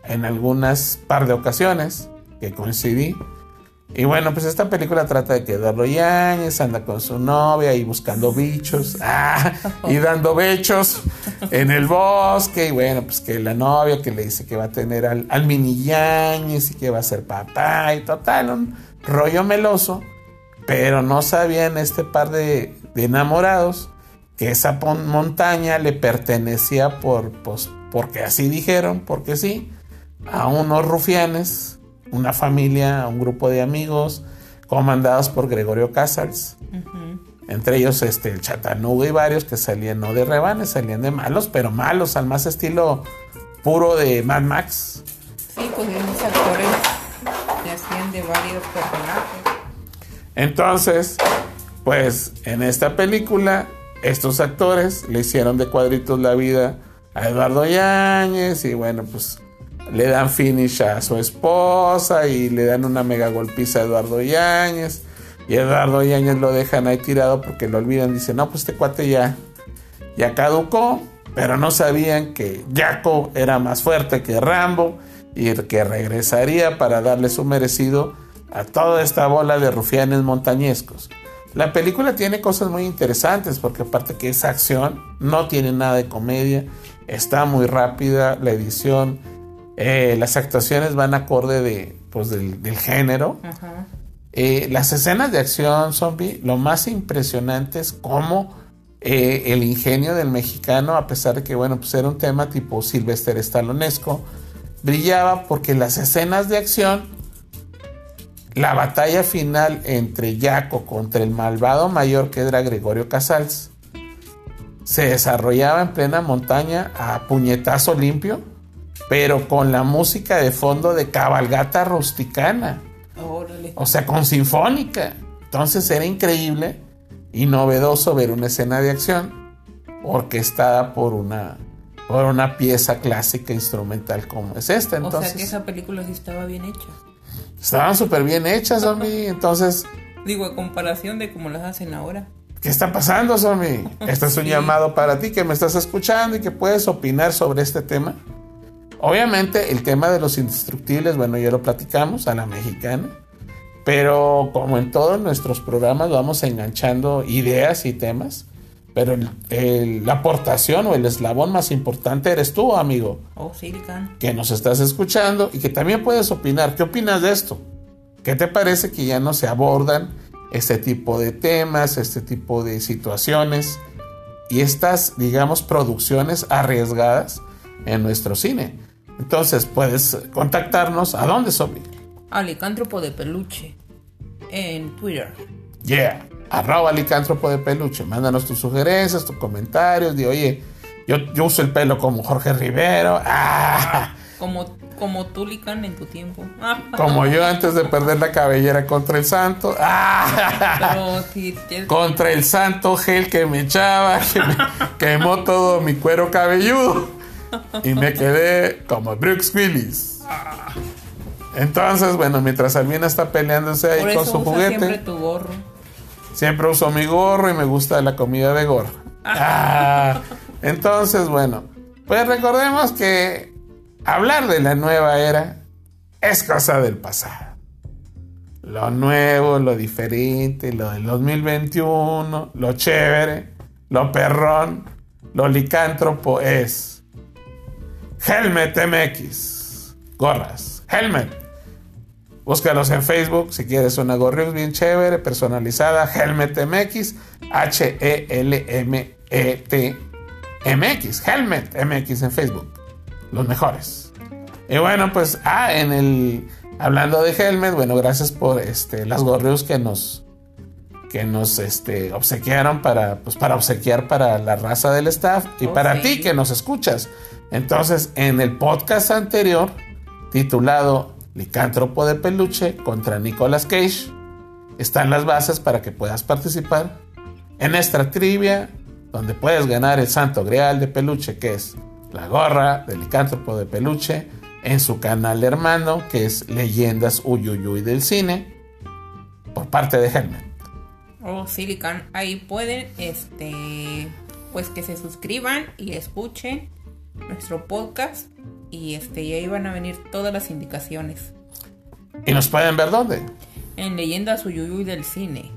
En algunas par de ocasiones que coincidí. Y bueno, pues esta película trata de que Eduardo Yáñez anda con su novia y buscando bichos ah, y dando bechos en el bosque. Y bueno, pues que la novia que le dice que va a tener al, al mini Yáñez y que va a ser papá y total, un rollo meloso. Pero no sabían este par de, de enamorados que esa montaña le pertenecía por, pues, porque así dijeron, porque sí, a unos rufianes una familia, un grupo de amigos comandados por Gregorio Casals. Entre ellos este, el Chatanuga y varios que salían no de rebanes, salían de malos, pero malos, al más estilo puro de Mad Max. Sí, pues esos actores que hacían de varios personajes. Entonces, pues en esta película, estos actores le hicieron de cuadritos la vida a Eduardo Yáñez y bueno, pues le dan finish a su esposa y le dan una mega golpiza a Eduardo Yáñez. Y Eduardo Yáñez lo dejan ahí tirado porque lo olvidan. Dicen, no, pues este cuate ya, ya caducó. Pero no sabían que Jaco era más fuerte que Rambo y que regresaría para darle su merecido a toda esta bola de rufianes montañescos. La película tiene cosas muy interesantes porque aparte que es acción, no tiene nada de comedia, está muy rápida, la edición, eh, las actuaciones van acorde de, pues, del, género. Eh, las escenas de acción zombie, lo más impresionante es cómo eh, el ingenio del mexicano, a pesar de que bueno, pues era un tema tipo Sylvester Stalonesco, brillaba porque las escenas de acción, la batalla final entre Jaco contra el malvado mayor que era Gregorio Casals, se desarrollaba en plena montaña a puñetazo limpio, pero con la música de fondo de cabalgata rusticana. O sea, con sinfónica. Entonces era increíble y novedoso ver una escena de acción orquestada por una, por una pieza clásica instrumental como es esta. Entonces, o sea que esa película sí estaba bien hecha. Estaban súper bien hechas, Zombie. Entonces. Digo, a comparación de cómo las hacen ahora. ¿Qué está pasando, Zombie? Este es un llamado para ti que me estás escuchando y que puedes opinar sobre este tema. Obviamente, el tema de los indestructibles, bueno, ya lo platicamos a la mexicana. Pero como en todos nuestros programas vamos enganchando ideas y temas. Pero la aportación o el eslabón más importante eres tú, amigo. Oh, Silicon. Que nos estás escuchando y que también puedes opinar. ¿Qué opinas de esto? ¿Qué te parece que ya no se abordan este tipo de temas, este tipo de situaciones y estas, digamos, producciones arriesgadas en nuestro cine? Entonces puedes contactarnos. ¿A dónde, Sobi? Alicántropo de peluche en Twitter. Yeah, arroba licántropo de peluche. Mándanos tus sugerencias, tus comentarios. Di, oye, yo, yo uso el pelo como Jorge Rivero. Ah. Como, como tú, Lican, en tu tiempo. como yo antes de perder la cabellera contra el santo. Ah. contra el santo gel que me echaba, que me quemó todo mi cuero cabelludo. Y me quedé como Brooks Willis. Entonces, bueno, mientras Alvina está peleándose ahí con su juguete. Siempre tu gorro. Siempre uso mi gorro y me gusta la comida de gorro. Ah, entonces, bueno, pues recordemos que hablar de la nueva era es cosa del pasado. Lo nuevo, lo diferente, lo del 2021, lo chévere, lo perrón, lo licántropo es Helmet MX. Gorras. Helmet. Búscalos en Facebook si quieres una gorra bien chévere, personalizada. Helmet MX. H-E-L-M-E-T MX. Helmet MX en Facebook. Los mejores. Y bueno, pues, ah, en el. Hablando de Helmet, bueno, gracias por este, las gorreos que nos que nos este, obsequiaron para, pues, para obsequiar para la raza del staff y oh, para ti que nos escuchas. Entonces, en el podcast anterior, titulado Licántropo de Peluche contra Nicolas Cage, están las bases para que puedas participar en esta trivia, donde puedes ganar el santo grial de peluche, que es la gorra del licántropo de peluche, en su canal hermano, que es Leyendas Uyuyuy del Cine, por parte de Helmet. Oh, Silicon, ahí pueden, este, pues que se suscriban y escuchen nuestro podcast y este y ahí van a venir todas las indicaciones. ¿Y nos pueden ver dónde? En Leyendas Uyuyuy del Cine.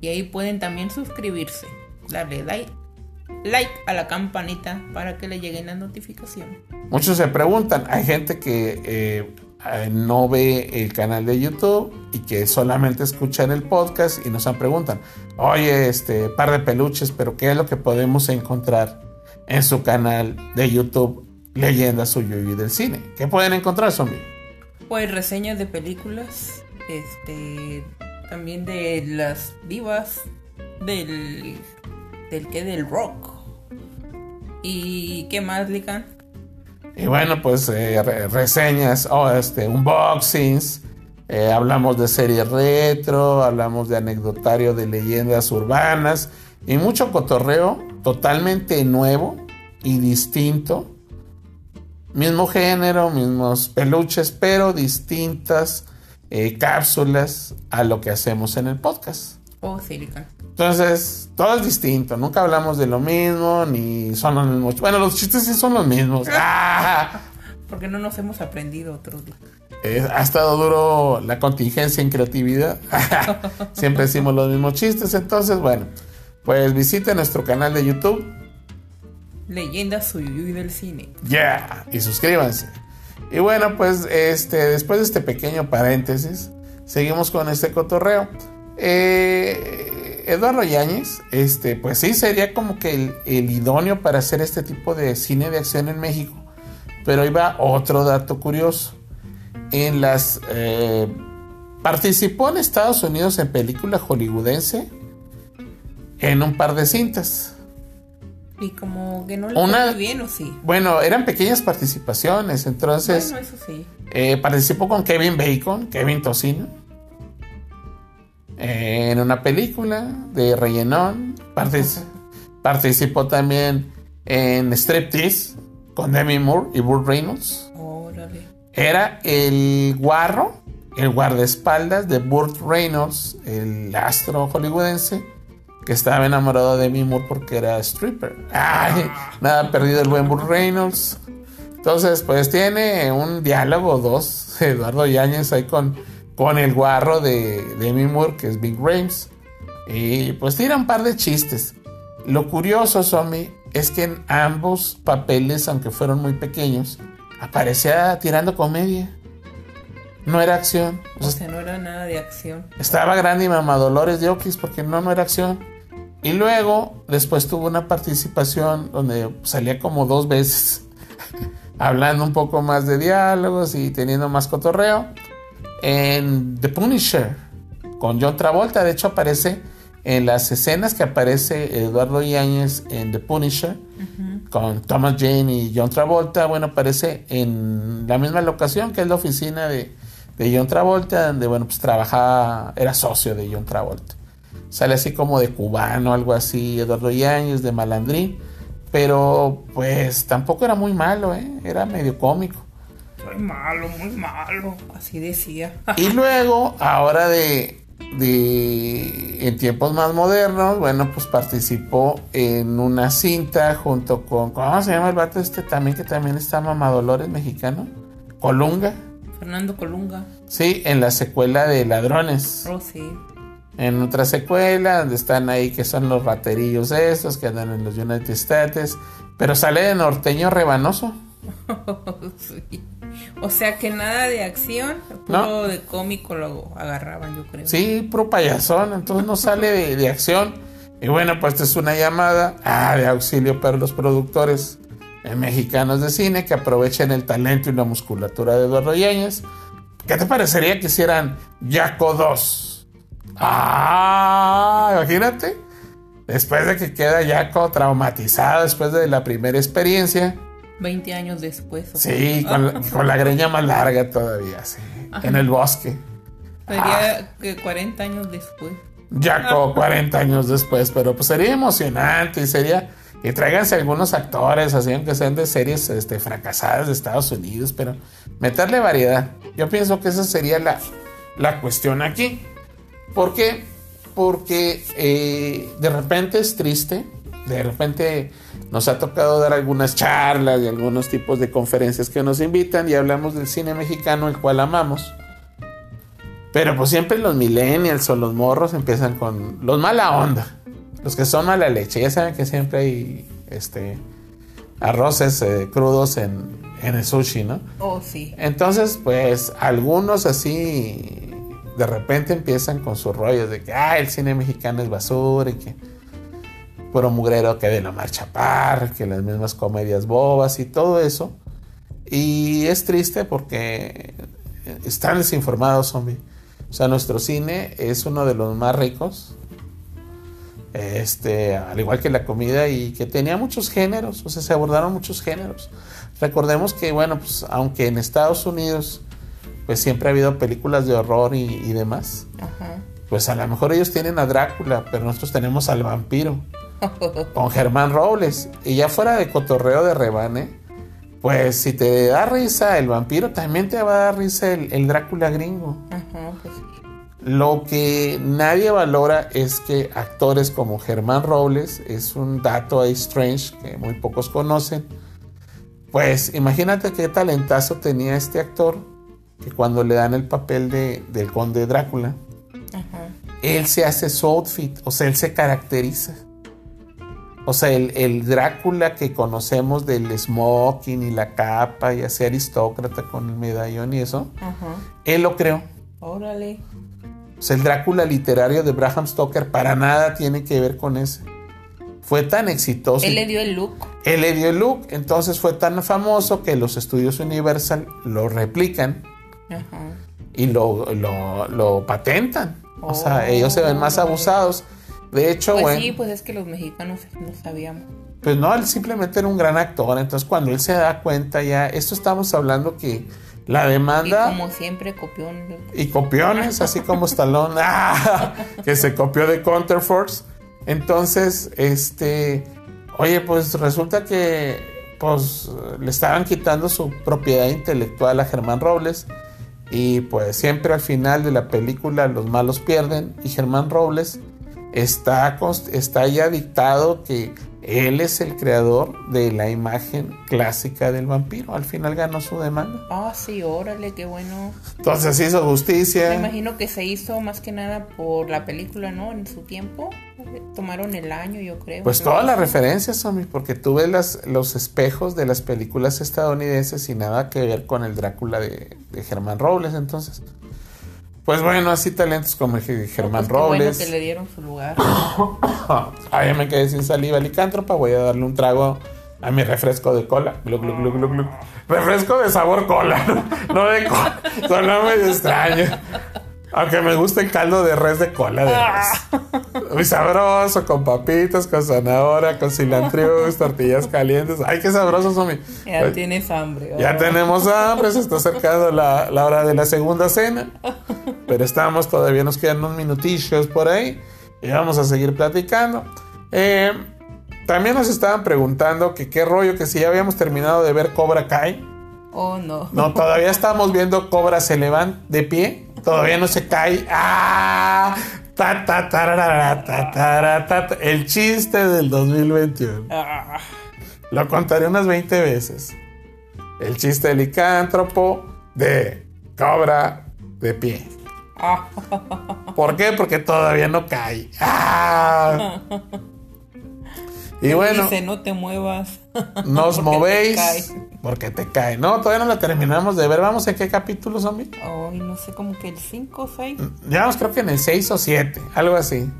Y ahí pueden también suscribirse, darle like, like a la campanita para que le lleguen las notificaciones. Muchos se preguntan, hay gente que eh, eh, no ve el canal de YouTube y que solamente escuchan el podcast y nos preguntan, oye, este par de peluches, pero ¿qué es lo que podemos encontrar en su canal de YouTube Leyendas y del Cine. ¿Qué pueden encontrar, zombie? Pues reseñas de películas, este, también de las vivas, del, del que del rock. ¿Y qué más, Lican? Y bueno, pues eh, reseñas, oh, este, unboxings, eh, hablamos de series retro, hablamos de anecdotario de leyendas urbanas y mucho cotorreo totalmente nuevo y distinto mismo género, mismos peluches, pero distintas eh, cápsulas a lo que hacemos en el podcast. Oh, sí, Entonces, todo es distinto. Nunca hablamos de lo mismo, ni son los mismos. Bueno, los chistes sí son los mismos. ¡Ah! Porque no nos hemos aprendido otros. Eh, ha estado duro la contingencia en creatividad. Siempre decimos los mismos chistes. Entonces, bueno, pues visite nuestro canal de YouTube. Leyendas y del cine. Yeah, y suscríbanse. Y bueno, pues este, después de este pequeño paréntesis, seguimos con este cotorreo. Eh, Eduardo Yáñez, este, pues sí, sería como que el, idóneo para hacer este tipo de cine de acción en México. Pero ahí va otro dato curioso. En las eh, participó en Estados Unidos en película hollywoodense en un par de cintas. Y como que no le Una, muy bien, ¿o sí? Bueno, eran pequeñas participaciones, entonces. Bueno, eso sí. Eh, participó con Kevin Bacon, Kevin Tocino. en una película de Rellenón. participó también en Striptease con Demi Moore y Burt Reynolds. Órale. Era el guarro, el guardaespaldas de Burt Reynolds, el astro hollywoodense que estaba enamorado de Demi Moore porque era stripper. Ay, nada perdido el buen Burt Reynolds. Entonces, pues tiene un diálogo dos, Eduardo Yáñez ahí con, con el guarro de, Demi Moore, que es Big Rames. Y pues tira un par de chistes. Lo curioso, Somi, es que en ambos papeles, aunque fueron muy pequeños, aparecía tirando comedia. No era acción. O, sea, no era nada de acción. Estaba grande y mamá Dolores de Oquis porque no, no era acción. Y luego, después tuvo una participación donde salía como dos veces, hablando un poco más de diálogos y teniendo más cotorreo, en The Punisher, con John Travolta. De hecho, aparece en las escenas que aparece Eduardo Yáñez en The Punisher, con Thomas Jane y John Travolta. Bueno, aparece en la misma locación que es la oficina de, de John Travolta, donde, bueno, pues trabajaba, era socio de John Travolta. Sale así como de cubano, algo así, Eduardo Yáñez, de malandrín. Pero pues tampoco era muy malo, ¿eh? Era medio cómico. Muy malo, muy malo, así decía. y luego, ahora de, de, en tiempos más modernos, bueno, pues participó en una cinta junto con, ¿cómo se llama el vato este también que también está Mamadolores mexicano? Colunga. Fernando Colunga. Sí, en la secuela de Ladrones. Oh, sí en otra secuela, donde están ahí que son los raterillos esos que andan en los United States, pero sale de norteño rebanoso. O sea que nada de acción, puro de cómico lo agarraban, yo creo. Sí, pro payasón, entonces no sale de, acción. Y bueno, pues esta es una llamada ah, de auxilio para los productores eh, mexicanos de cine que aprovechen el talento y la musculatura de Eduardo Yáñez. ¿Qué te parecería que hicieran Jaco 2? Ah, imagínate. Después de que queda Jaco traumatizado después de la primera experiencia. 20 años después. Sí, con, la, greña más larga todavía, sí. En el bosque. Sería ah. que 40 años después. Jaco, 40 años después, pero pues sería emocionante y sería y tráiganse algunos actores, así aunque sean de series este, fracasadas de Estados Unidos, pero meterle variedad. Yo pienso que esa sería la, la cuestión aquí. ¿Por qué? Porque eh, de repente es triste, de repente nos ha tocado dar algunas charlas y algunos tipos de conferencias que nos invitan y hablamos del cine mexicano, el cual amamos. Pero pues siempre los millennials o los morros empiezan con los mala onda, los que son mala leche. Ya saben que siempre hay este arroces eh, crudos en, en el sushi, ¿no? Oh, sí. Entonces, pues algunos así de repente empiezan con sus rollos de que ah, el cine mexicano es basura y que puro mugrero que de la marcha par, que las mismas comedias bobas y todo eso. Y es triste porque están desinformados, zombie. O sea, nuestro cine es uno de los más ricos. Este, al igual que la comida y que tenía muchos géneros, o sea, se abordaron muchos géneros. Recordemos que, bueno, pues aunque en Estados Unidos pues siempre ha habido películas de horror y, demás. Pues a lo mejor ellos tienen a Drácula, pero nosotros tenemos al vampiro. con Germán Robles. Y ya fuera de cotorreo de rebane, pues si te da risa el vampiro, también te va a dar risa el, el Drácula gringo. Ajá, pues. Lo que nadie valora es que actores como Germán Robles, es un dato ahí strange que muy pocos conocen, pues imagínate qué talentazo tenía este actor que cuando le dan el papel de, del conde Drácula, Ajá. él se hace su outfit, o sea, él se caracteriza. O sea, el, el Drácula que conocemos del smoking y la capa y así aristócrata con el medallón y eso, Ajá. él lo creó. Órale. O sea, el Drácula literario de Bram Stoker para nada tiene que ver con ese. Fue tan exitoso. Él le dio el look. Él le dio el look, entonces fue tan famoso que los estudios Universal lo replican Ajá. y lo, lo, lo patentan. O sea, Oh. ellos se ven más abusados. De hecho, Pues bueno, sí, pues es que los mexicanos no sabíamos. pues no, él simplemente era un gran actor. Entonces, cuando él se da cuenta ya, esto estamos hablando que la Y demanda como siempre copió un... y copiones, así como Stallone, ¡ah! que se copió de Counterforce. Entonces, este, oye, pues resulta que pues le estaban quitando su propiedad intelectual a Germán Robles y pues siempre al final de la película los malos pierden y Germán Robles está, está ya dictado que él es el creador de la imagen clásica del vampiro. Al final ganó su demanda. Ah, sí, órale, qué bueno. Entonces hizo Me justicia. imagino que se hizo más que nada por la película, ¿no? En su tiempo. Tomaron el año, yo creo. Pues todas las referencias, Somi, porque tú ves las, los espejos de las películas estadounidenses y nada que ver con el Drácula de, de Germán Robles, entonces. Pues bueno, así talentos como Germán Pues qué bueno Robles. que le dieron su lugar. Ay, me quedé sin saliva licántropa, voy a darle un trago a mi refresco de cola. Gluc, gluc, gluc, gluc, gluc. Refresco de sabor cola, no, de cola. Suena medio extraño. Aunque me gusta el caldo de res de cola de res. Muy sabroso, con papitas, con zanahoria, con cilantro, tortillas calientes. Ay, qué sabrosos son mi. Ya tienes hambre. Ya oh. tenemos hambre, se está acercando la, la hora de la segunda cena. Pero estamos, todavía nos quedan unos minutillos por ahí. Y vamos a seguir platicando. Eh, también nos estaban preguntando que qué rollo, que si ya habíamos terminado de ver Cobra Kai. Oh, no. No, todavía estamos viendo Cobra se levanta de pie. Todavía no se cae. ¡Ah! Ta, ta, tararara, ta, tara, ta, ta. El chiste del 2021. Ah, Lo contaré unas 20 veces. El chiste del licántropo de cobra de pie. Ah. ¿Por qué? Porque todavía no cae. ¡Ah! Y bueno, Dice, no te muevas. nos porque te movéis cae. porque te cae. No, todavía no la terminamos de ver. Vamos en qué capítulo, zombie. Ay, no sé, como que el 5 o 6. Llevamos creo que en el 6 o 7, algo así.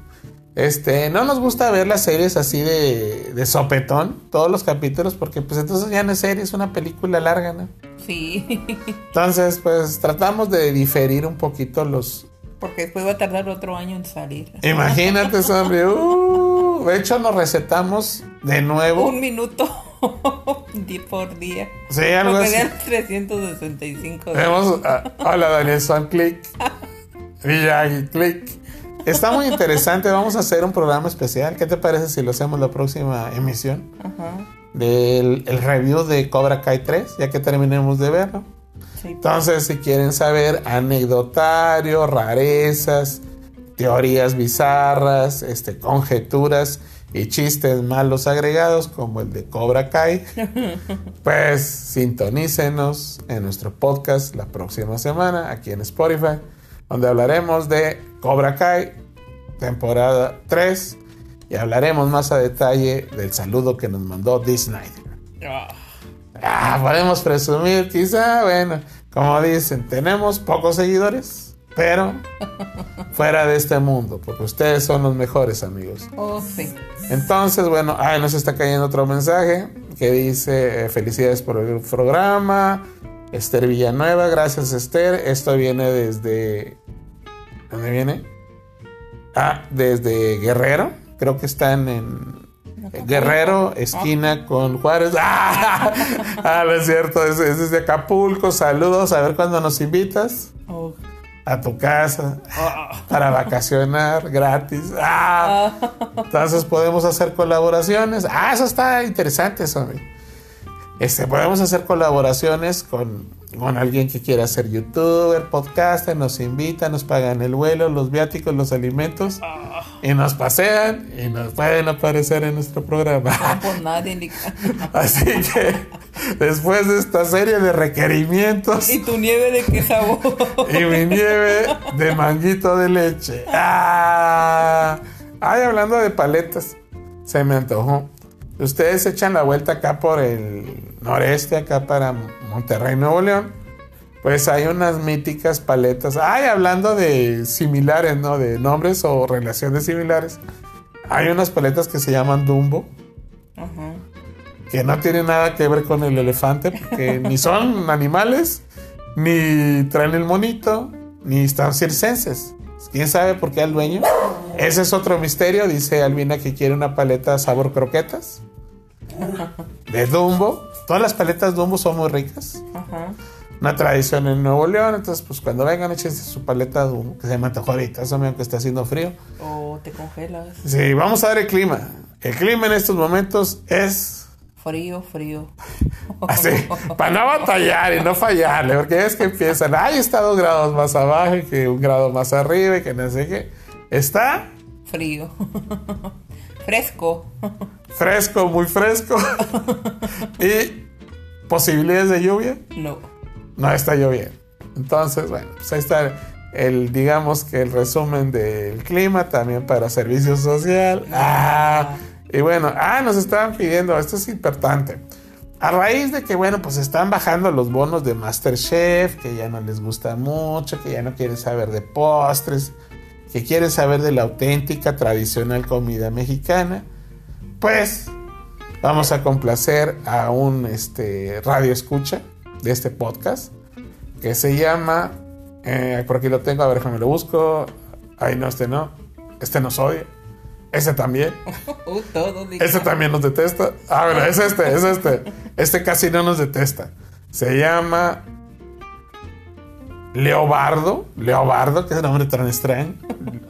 Este, no nos gusta ver las series así de, de sopetón, todos los capítulos, porque pues entonces ya no es serie, es una película larga, ¿no? Sí. Entonces, pues tratamos de diferir un poquito los... Porque después va a tardar otro año en salir. Imagínate, hombre. Uh, de hecho, nos recetamos de nuevo. Un minuto por día. Sí, algo así. sean 365 días. Vemos, hola Daniel Swan, click. Villagui, click. Está muy interesante. Vamos a hacer un programa especial. ¿Qué te parece si lo hacemos la próxima emisión? Ajá. Del el review de Cobra Kai 3, ya que terminemos de verlo. Sí. Entonces, si quieren saber anecdotario, rarezas, teorías bizarras, este, conjeturas y chistes malos agregados como el de Cobra Kai, pues sintonícenos en nuestro podcast la próxima semana aquí en Spotify, donde hablaremos de Cobra Kai, temporada 3, y hablaremos más a detalle del saludo que nos mandó Disney. Ah, Ah, podemos presumir, quizá, bueno, como dicen, tenemos pocos seguidores, pero fuera de este mundo, porque ustedes son los mejores amigos. Oh, sí. Entonces, bueno, ay, nos está cayendo otro mensaje que dice, eh, felicidades por el programa, Esther Villanueva, gracias Esther, esto viene desde, ¿dónde viene? Ah, desde Guerrero, creo que están en... Guerrero, esquina con Juárez. ¡Ah! Ah, no es cierto, es, es desde Acapulco. Saludos, a ver cuándo nos invitas Oh. a tu casa Ah. para vacacionar gratis. ¡Ah! Entonces podemos hacer colaboraciones. Ah, eso está interesante, Somi. Este, podemos hacer colaboraciones con, con alguien que quiera ser youtuber, podcaster, nos invitan, nos pagan el vuelo, los viáticos, los alimentos y nos pasean y nos pueden aparecer en nuestro programa. No por nadie, ni- Así que después de esta serie de requerimientos ¿Y tu nieve de qué sabor? y mi nieve de manguito de leche. ¡Ah! Ay, hablando de paletas, se me antojó. Ustedes echan la vuelta acá por el noreste, acá para Monterrey, Nuevo León. Pues hay unas míticas paletas. Ay, hablando de similares, ¿no? De nombres o relaciones similares. Hay unas paletas que se llaman Dumbo Ajá. que no tiene nada que ver con el elefante, porque ni son animales, ni traen el monito, ni están circenses. ¿Quién sabe por qué al dueño? Ese es otro misterio. Dice Albina que quiere una paleta sabor croquetas. De Dumbo. Todas las paletas Dumbo son muy ricas. Ajá. Una tradición en Nuevo León. Entonces, pues cuando vengan, échense su paleta Dumbo, que se me antojó ahorita. Eso que está haciendo frío. O te congelas. Sí, vamos a ver el clima. El clima en estos momentos es Frío, frío. Así, para no batallar y no fallarle, porque es que empiezan, ay, está dos grados más abajo y que un grado más arriba y que no sé qué. Está Frío. Fresco. fresco, muy fresco. y posibilidades de lluvia, No. no está lloviendo. Entonces, bueno, pues ahí está el, digamos que el resumen del clima también para servicio social. Ah, y bueno, ah, nos estaban pidiendo, esto es importante. A raíz de que, bueno, pues están bajando los bonos de Masterchef, que ya no les gusta mucho, que ya no quieren saber de postres, que quieren saber de la auténtica, tradicional comida mexicana, pues vamos a complacer a un este, radio escucha de este podcast, que se llama, eh, por aquí lo tengo, a ver, déjame lo busco, ay no, este no, este nos odia, ese también. Uh, todo. Este también nos detesta. Ah, bueno, es este, es este. Este casi no nos detesta. Se llama Leobardo. Leobardo, que es un nombre tan extraño.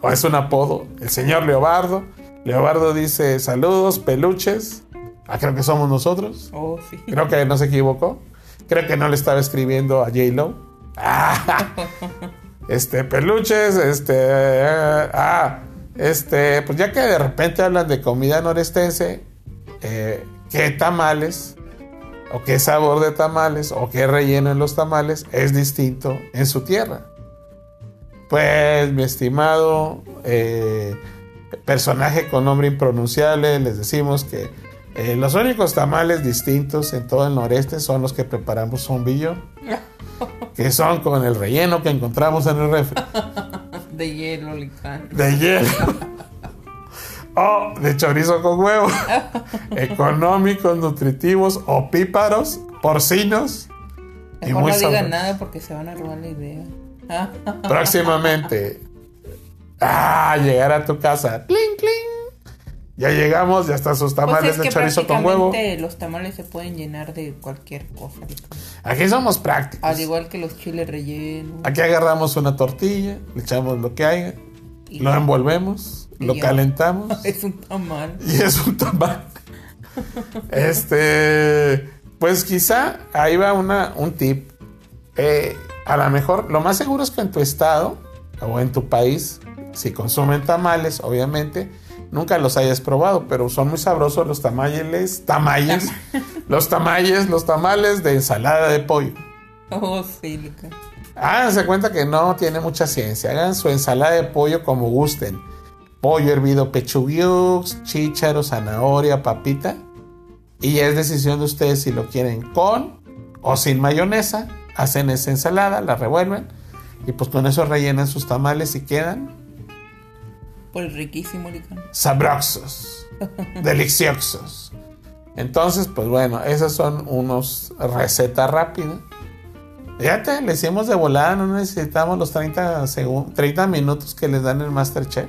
O es un apodo. El señor Leobardo. Leobardo dice: Saludos, peluches. Ah, creo que somos nosotros. Oh, sí. Creo que no se equivocó. Creo que no le estaba escribiendo a J-Lo. Ah, este, peluches, este. eh, ah, este. Pues ya que de repente hablan de comida norestense, eh, ¿qué tamales? O qué sabor de tamales, o qué relleno en los tamales es distinto en su tierra. Pues, mi estimado eh, personaje con nombre impronunciable, les decimos que eh, los únicos tamales distintos en todo el noreste son los que preparamos zombillo, que son con el relleno que encontramos en el refri, De hielo, licán. de hielo o de chorizo con huevo, económicos, nutritivos, o píparos, porcinos y muy no digan nada porque se van a robar la idea. Próximamente. Ah, llegar a tu casa. Cling, cling. Ya llegamos, ya están sus tamales pues es de chorizo con huevo. los tamales se pueden llenar de cualquier cosa. Aquí somos prácticos. Al igual que los chiles rellenos. Aquí agarramos una tortilla, le echamos lo que haya, Y lo envolvemos, lo calentamos Es un tamal. y es un tamal. Este, pues quizá ahí va una, un tip. Eh, a lo mejor, lo más seguro es que en tu estado o en tu país, si consumen tamales, obviamente, nunca los hayas probado, pero son muy sabrosos los tamales, tamales, los tamales, los tamales de ensalada de pollo. Oh, sí, licán. Háganse cuenta que no tiene mucha ciencia. Hagan su ensalada de pollo como gusten. Pollo hervido pechuguiux, chícharo, zanahoria, papita. Y ya es decisión de ustedes si lo quieren con o sin mayonesa. Hacen esa ensalada, la revuelven. Y pues con eso rellenan sus tamales y quedan Pues riquísimo, licán. sabrosos, deliciosos. Entonces, pues bueno, esas son unos recetas rápidas. Fíjate, le hicimos de volada, no necesitamos los 30, segun- 30 minutos que les dan en Masterchef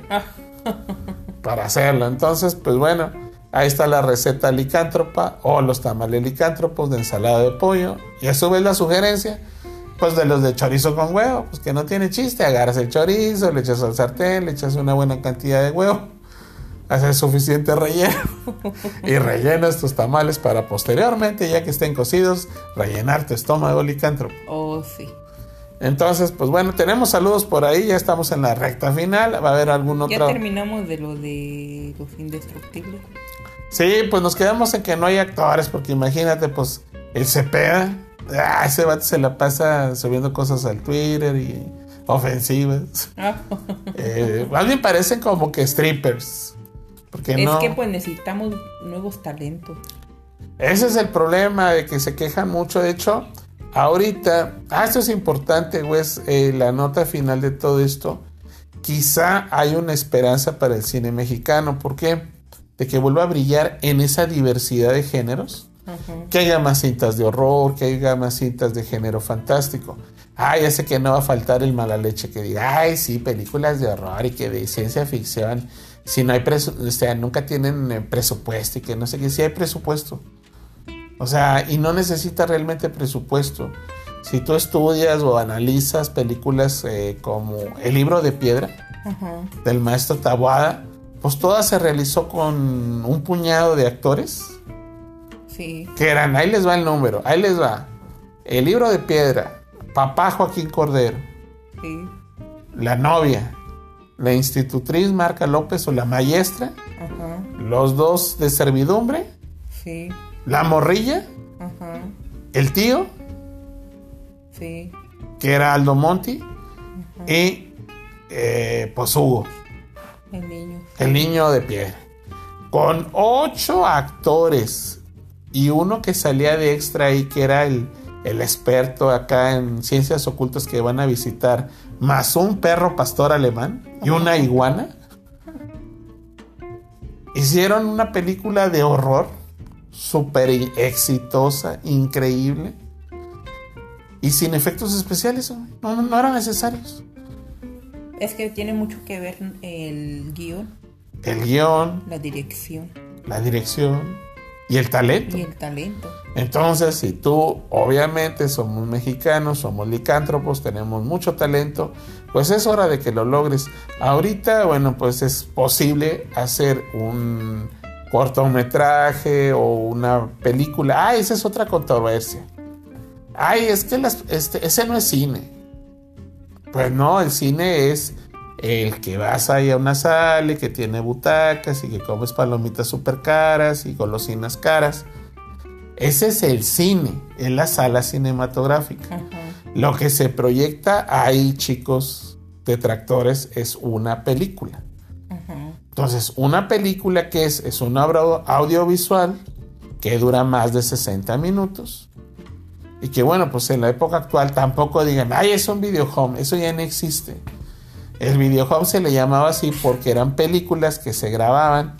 para hacerlo. Entonces, pues bueno, ahí está la receta licántropa o los tamales licántropos de ensalada de pollo. Y a su vez la sugerencia, pues de los de chorizo con huevo, pues que no tiene chiste. Agarras el chorizo, le echas al sartén, le echas una buena cantidad de huevo. hacer suficiente relleno y rellenas tus tamales para posteriormente, ya que estén cocidos, rellenar tu estómago licántropo. Oh, sí. Entonces, pues bueno, tenemos saludos por ahí, ya estamos en la recta final, va a haber algún otro... Ya terminamos de lo de los indestructibles. Sí, pues nos quedamos en que no hay actores, porque imagínate, pues, el Cepeda, ah, ese vato se la pasa subiendo cosas al Twitter y ofensivas. Ah. Eh, más bien parecen como que strippers. Porque es no. que pues necesitamos nuevos talentos. Ese es el problema de que se quejan mucho. De hecho, ahorita, ah, esto es importante, güey, es, eh, la nota final de todo esto. Quizá hay una esperanza para el cine mexicano. ¿Por qué? De que vuelva a brillar en esa diversidad de géneros. Que haya más cintas de horror, que haya más cintas de género fantástico. Ay, ya sé que no va a faltar el mala leche que diga, ay, sí, películas de horror y que de ciencia ficción. Si no hay presupuesto, o sea, nunca tienen eh, presupuesto y que no sé qué, sí hay presupuesto. O sea, y no necesita realmente presupuesto. Si tú estudias o analizas películas eh, como El libro de piedra del maestro Tabuada, pues toda se realizó con un puñado de actores Sí. que eran, ahí les va el número, ahí les va. El libro de piedra, papá Joaquín Cordero, Sí. la novia, la institutriz Marca López o la maestra, Ajá. los dos de servidumbre, Sí. La morrilla, Ajá. el tío, Sí. que era Aldo Monti, y eh, pues Hugo, El niño. el niño de piedra. Con ocho actores y uno que salía de extra ahí, que era el, el experto acá en ciencias ocultas que van a visitar, más un perro pastor alemán y una iguana. Hicieron una película de horror súper exitosa, increíble. Y sin efectos especiales, no, no eran necesarios. Es que tiene mucho que ver el guion, El guion, la dirección la dirección y el talento. y el talento. Entonces, si tú, obviamente, somos mexicanos, somos licántropos, tenemos mucho talento, pues es hora de que lo logres. Ahorita, bueno, pues es posible hacer un cortometraje o una película. Ah, esa es otra controversia. Ay, es que las- este, ese no es cine. Pues no, el cine es el que vas ahí a una sala y que tiene butacas y que comes palomitas súper caras y golosinas caras. Ese es el cine, es la sala cinematográfica. Ajá. Lo que se proyecta ahí, chicos detractores, es una película. Entonces, una película que es, es una audiovisual que dura más de 60 minutos. Y que bueno, pues en la época actual tampoco digan, ay, es un videohome, eso ya no existe. El videohome se le llamaba así porque eran películas que se grababan,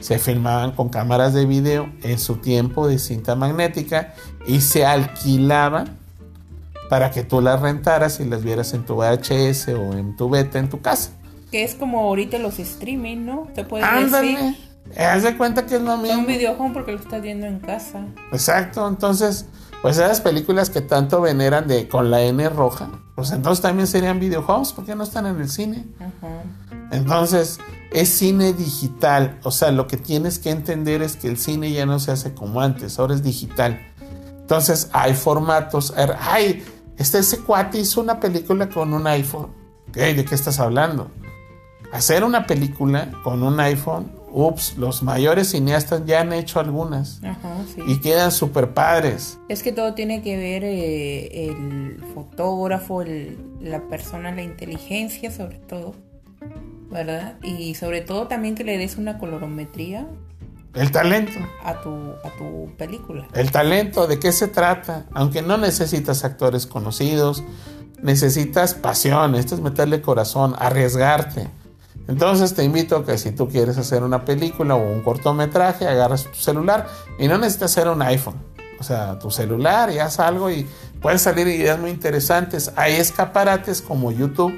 se filmaban con cámaras de video en su tiempo de cinta magnética y se alquilaban para que tú las rentaras y las vieras en tu VHS o en tu beta en tu casa. Que es como ahorita los streaming, ¿no? Te puedes Ándale. decir. Haz de cuenta que es lo Es mismo. un videojuego porque lo estás viendo en casa. Exacto, entonces, pues esas películas que tanto veneran de con la N roja, pues entonces también serían videojuegos, porque no están en el cine. Ajá. Entonces, es cine digital, o sea, lo que tienes que entender es que el cine ya no se hace como antes, ahora es digital. Entonces, hay formatos, ay, este ese cuate hizo una película con un iPhone. ¿De qué estás hablando? Hacer una película con un iPhone, ups, los mayores cineastas ya han hecho algunas Ajá, sí. y quedan súper padres. Es que todo tiene que ver eh, el fotógrafo, el- la persona, la inteligencia sobre todo, ¿verdad? Y sobre todo también que le des una colorometría El talento. a tu, a tu película. El talento, ¿de qué se trata? Aunque no necesitas actores conocidos, necesitas pasión, esto es meterle corazón, arriesgarte. Entonces te invito a que si tú quieres hacer una película o un cortometraje, agarras tu celular y no necesitas hacer un iPhone. O sea, tu celular y haz algo y pueden salir ideas muy interesantes. Hay escaparates como YouTube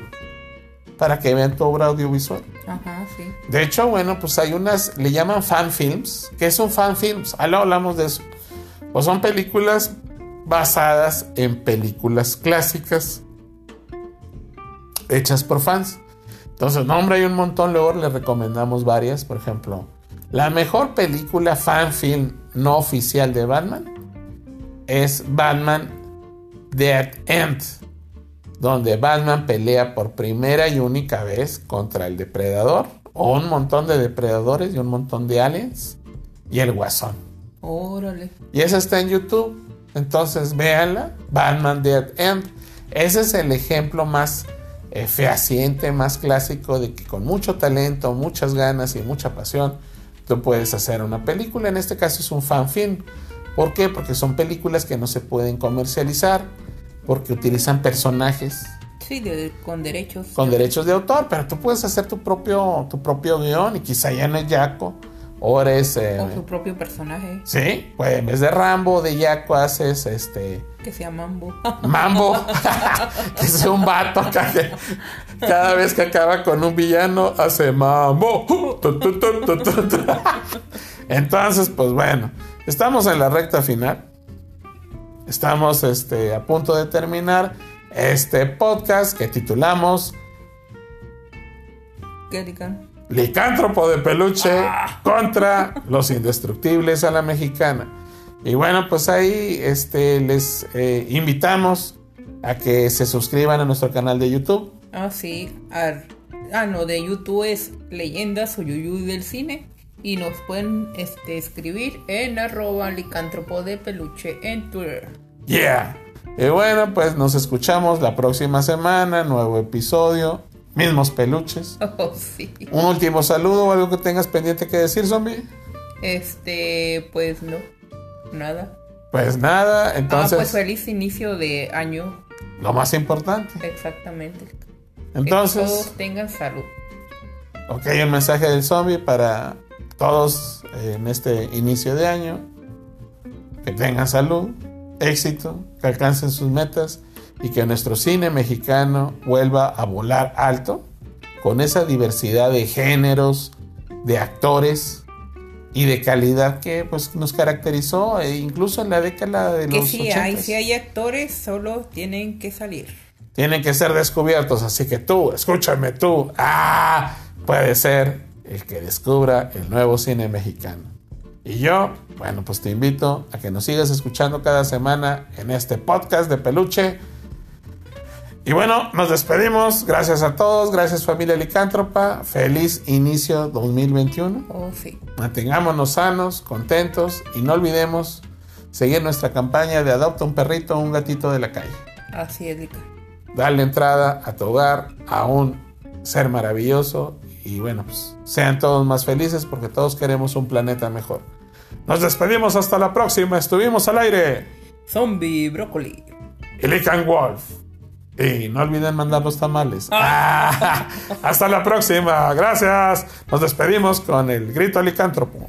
para que vean tu obra audiovisual. Ajá, sí. De hecho, bueno, pues hay unas, le llaman fan films. ¿Qué es un fan films? Luego hablamos de eso. Pues son películas basadas en películas clásicas hechas por fans. Entonces, nombre hay un montón, luego les recomendamos varias. Por ejemplo, la mejor película fan film no oficial de Batman es Batman Dead End, donde Batman pelea por primera y única vez contra el depredador, o un montón de depredadores y un montón de aliens, y el guasón. Órale. Y esa está en YouTube. Entonces véanla, Batman Dead End. Ese es el ejemplo más eh, fehaciente, más clásico de que con mucho talento, muchas ganas y mucha pasión, tú puedes hacer una película. En este caso es un fan film. ¿Por qué? Porque son películas que no se pueden comercializar, porque utilizan personajes Sí, de- con derechos. con derechos de autor, pero tú puedes hacer tu propio, tu propio guion y quizá ya no es Yaco, o eres... eh, Con su propio personaje sí, pues en vez de Rambo, de Yaco haces este... que se llama Mambo. Mambo, que es un vato que cada vez que acaba con un villano hace mambo. Entonces, pues bueno, estamos en la recta final. Estamos este, a punto de terminar este podcast que titulamos ¿Qué? Licántropo de peluche contra los indestructibles a la mexicana. Y bueno, pues ahí este, les eh, invitamos a que se suscriban a nuestro canal de YouTube. Ah, sí. ar- Ah, no, de YouTube es Leyendas o Yuyu del Cine. Y nos pueden este, escribir en arroba licántropo de peluche en Twitter. Yeah. Y bueno, pues nos escuchamos la próxima semana, nuevo episodio, mismos peluches. Oh, sí. Un último saludo o algo que tengas pendiente que decir, zombie. Este, pues no. Nada. Pues nada, ah, entonces pues feliz inicio de año. lo más importante. Exactamente. Que Entonces, todos tengan salud. ok, un mensaje del zombie para todos en este inicio de año. Que tengan salud, éxito, que alcancen sus metas y que nuestro cine mexicano vuelva a volar alto con esa diversidad de géneros, de actores y de calidad que pues nos caracterizó e incluso en la década de Que los sí hay, 80s. sí hay actores, solo tienen que salir. Tienen que ser descubiertos, así que tú, escúchame tú, ah, puede ser el que descubra el nuevo cine mexicano. Y yo, bueno, pues te invito a que nos sigas escuchando cada semana en este podcast de peluche. Y bueno, nos despedimos. Gracias a todos, gracias familia licántropa. Feliz inicio 2021. Oh, sí. Mantengámonos sanos, contentos y no olvidemos seguir nuestra campaña de adopta un perrito o un gatito de la calle. Así es, Lica. Darle entrada a tu hogar, a un ser maravilloso y bueno, pues sean todos más felices porque todos queremos un planeta mejor. Nos despedimos hasta la próxima. Estuvimos al aire. Zombie brócoli. Y Lican Wolf. Y no olviden mandar los tamales. Ah, hasta la próxima. Gracias. Nos despedimos con el grito licántropo.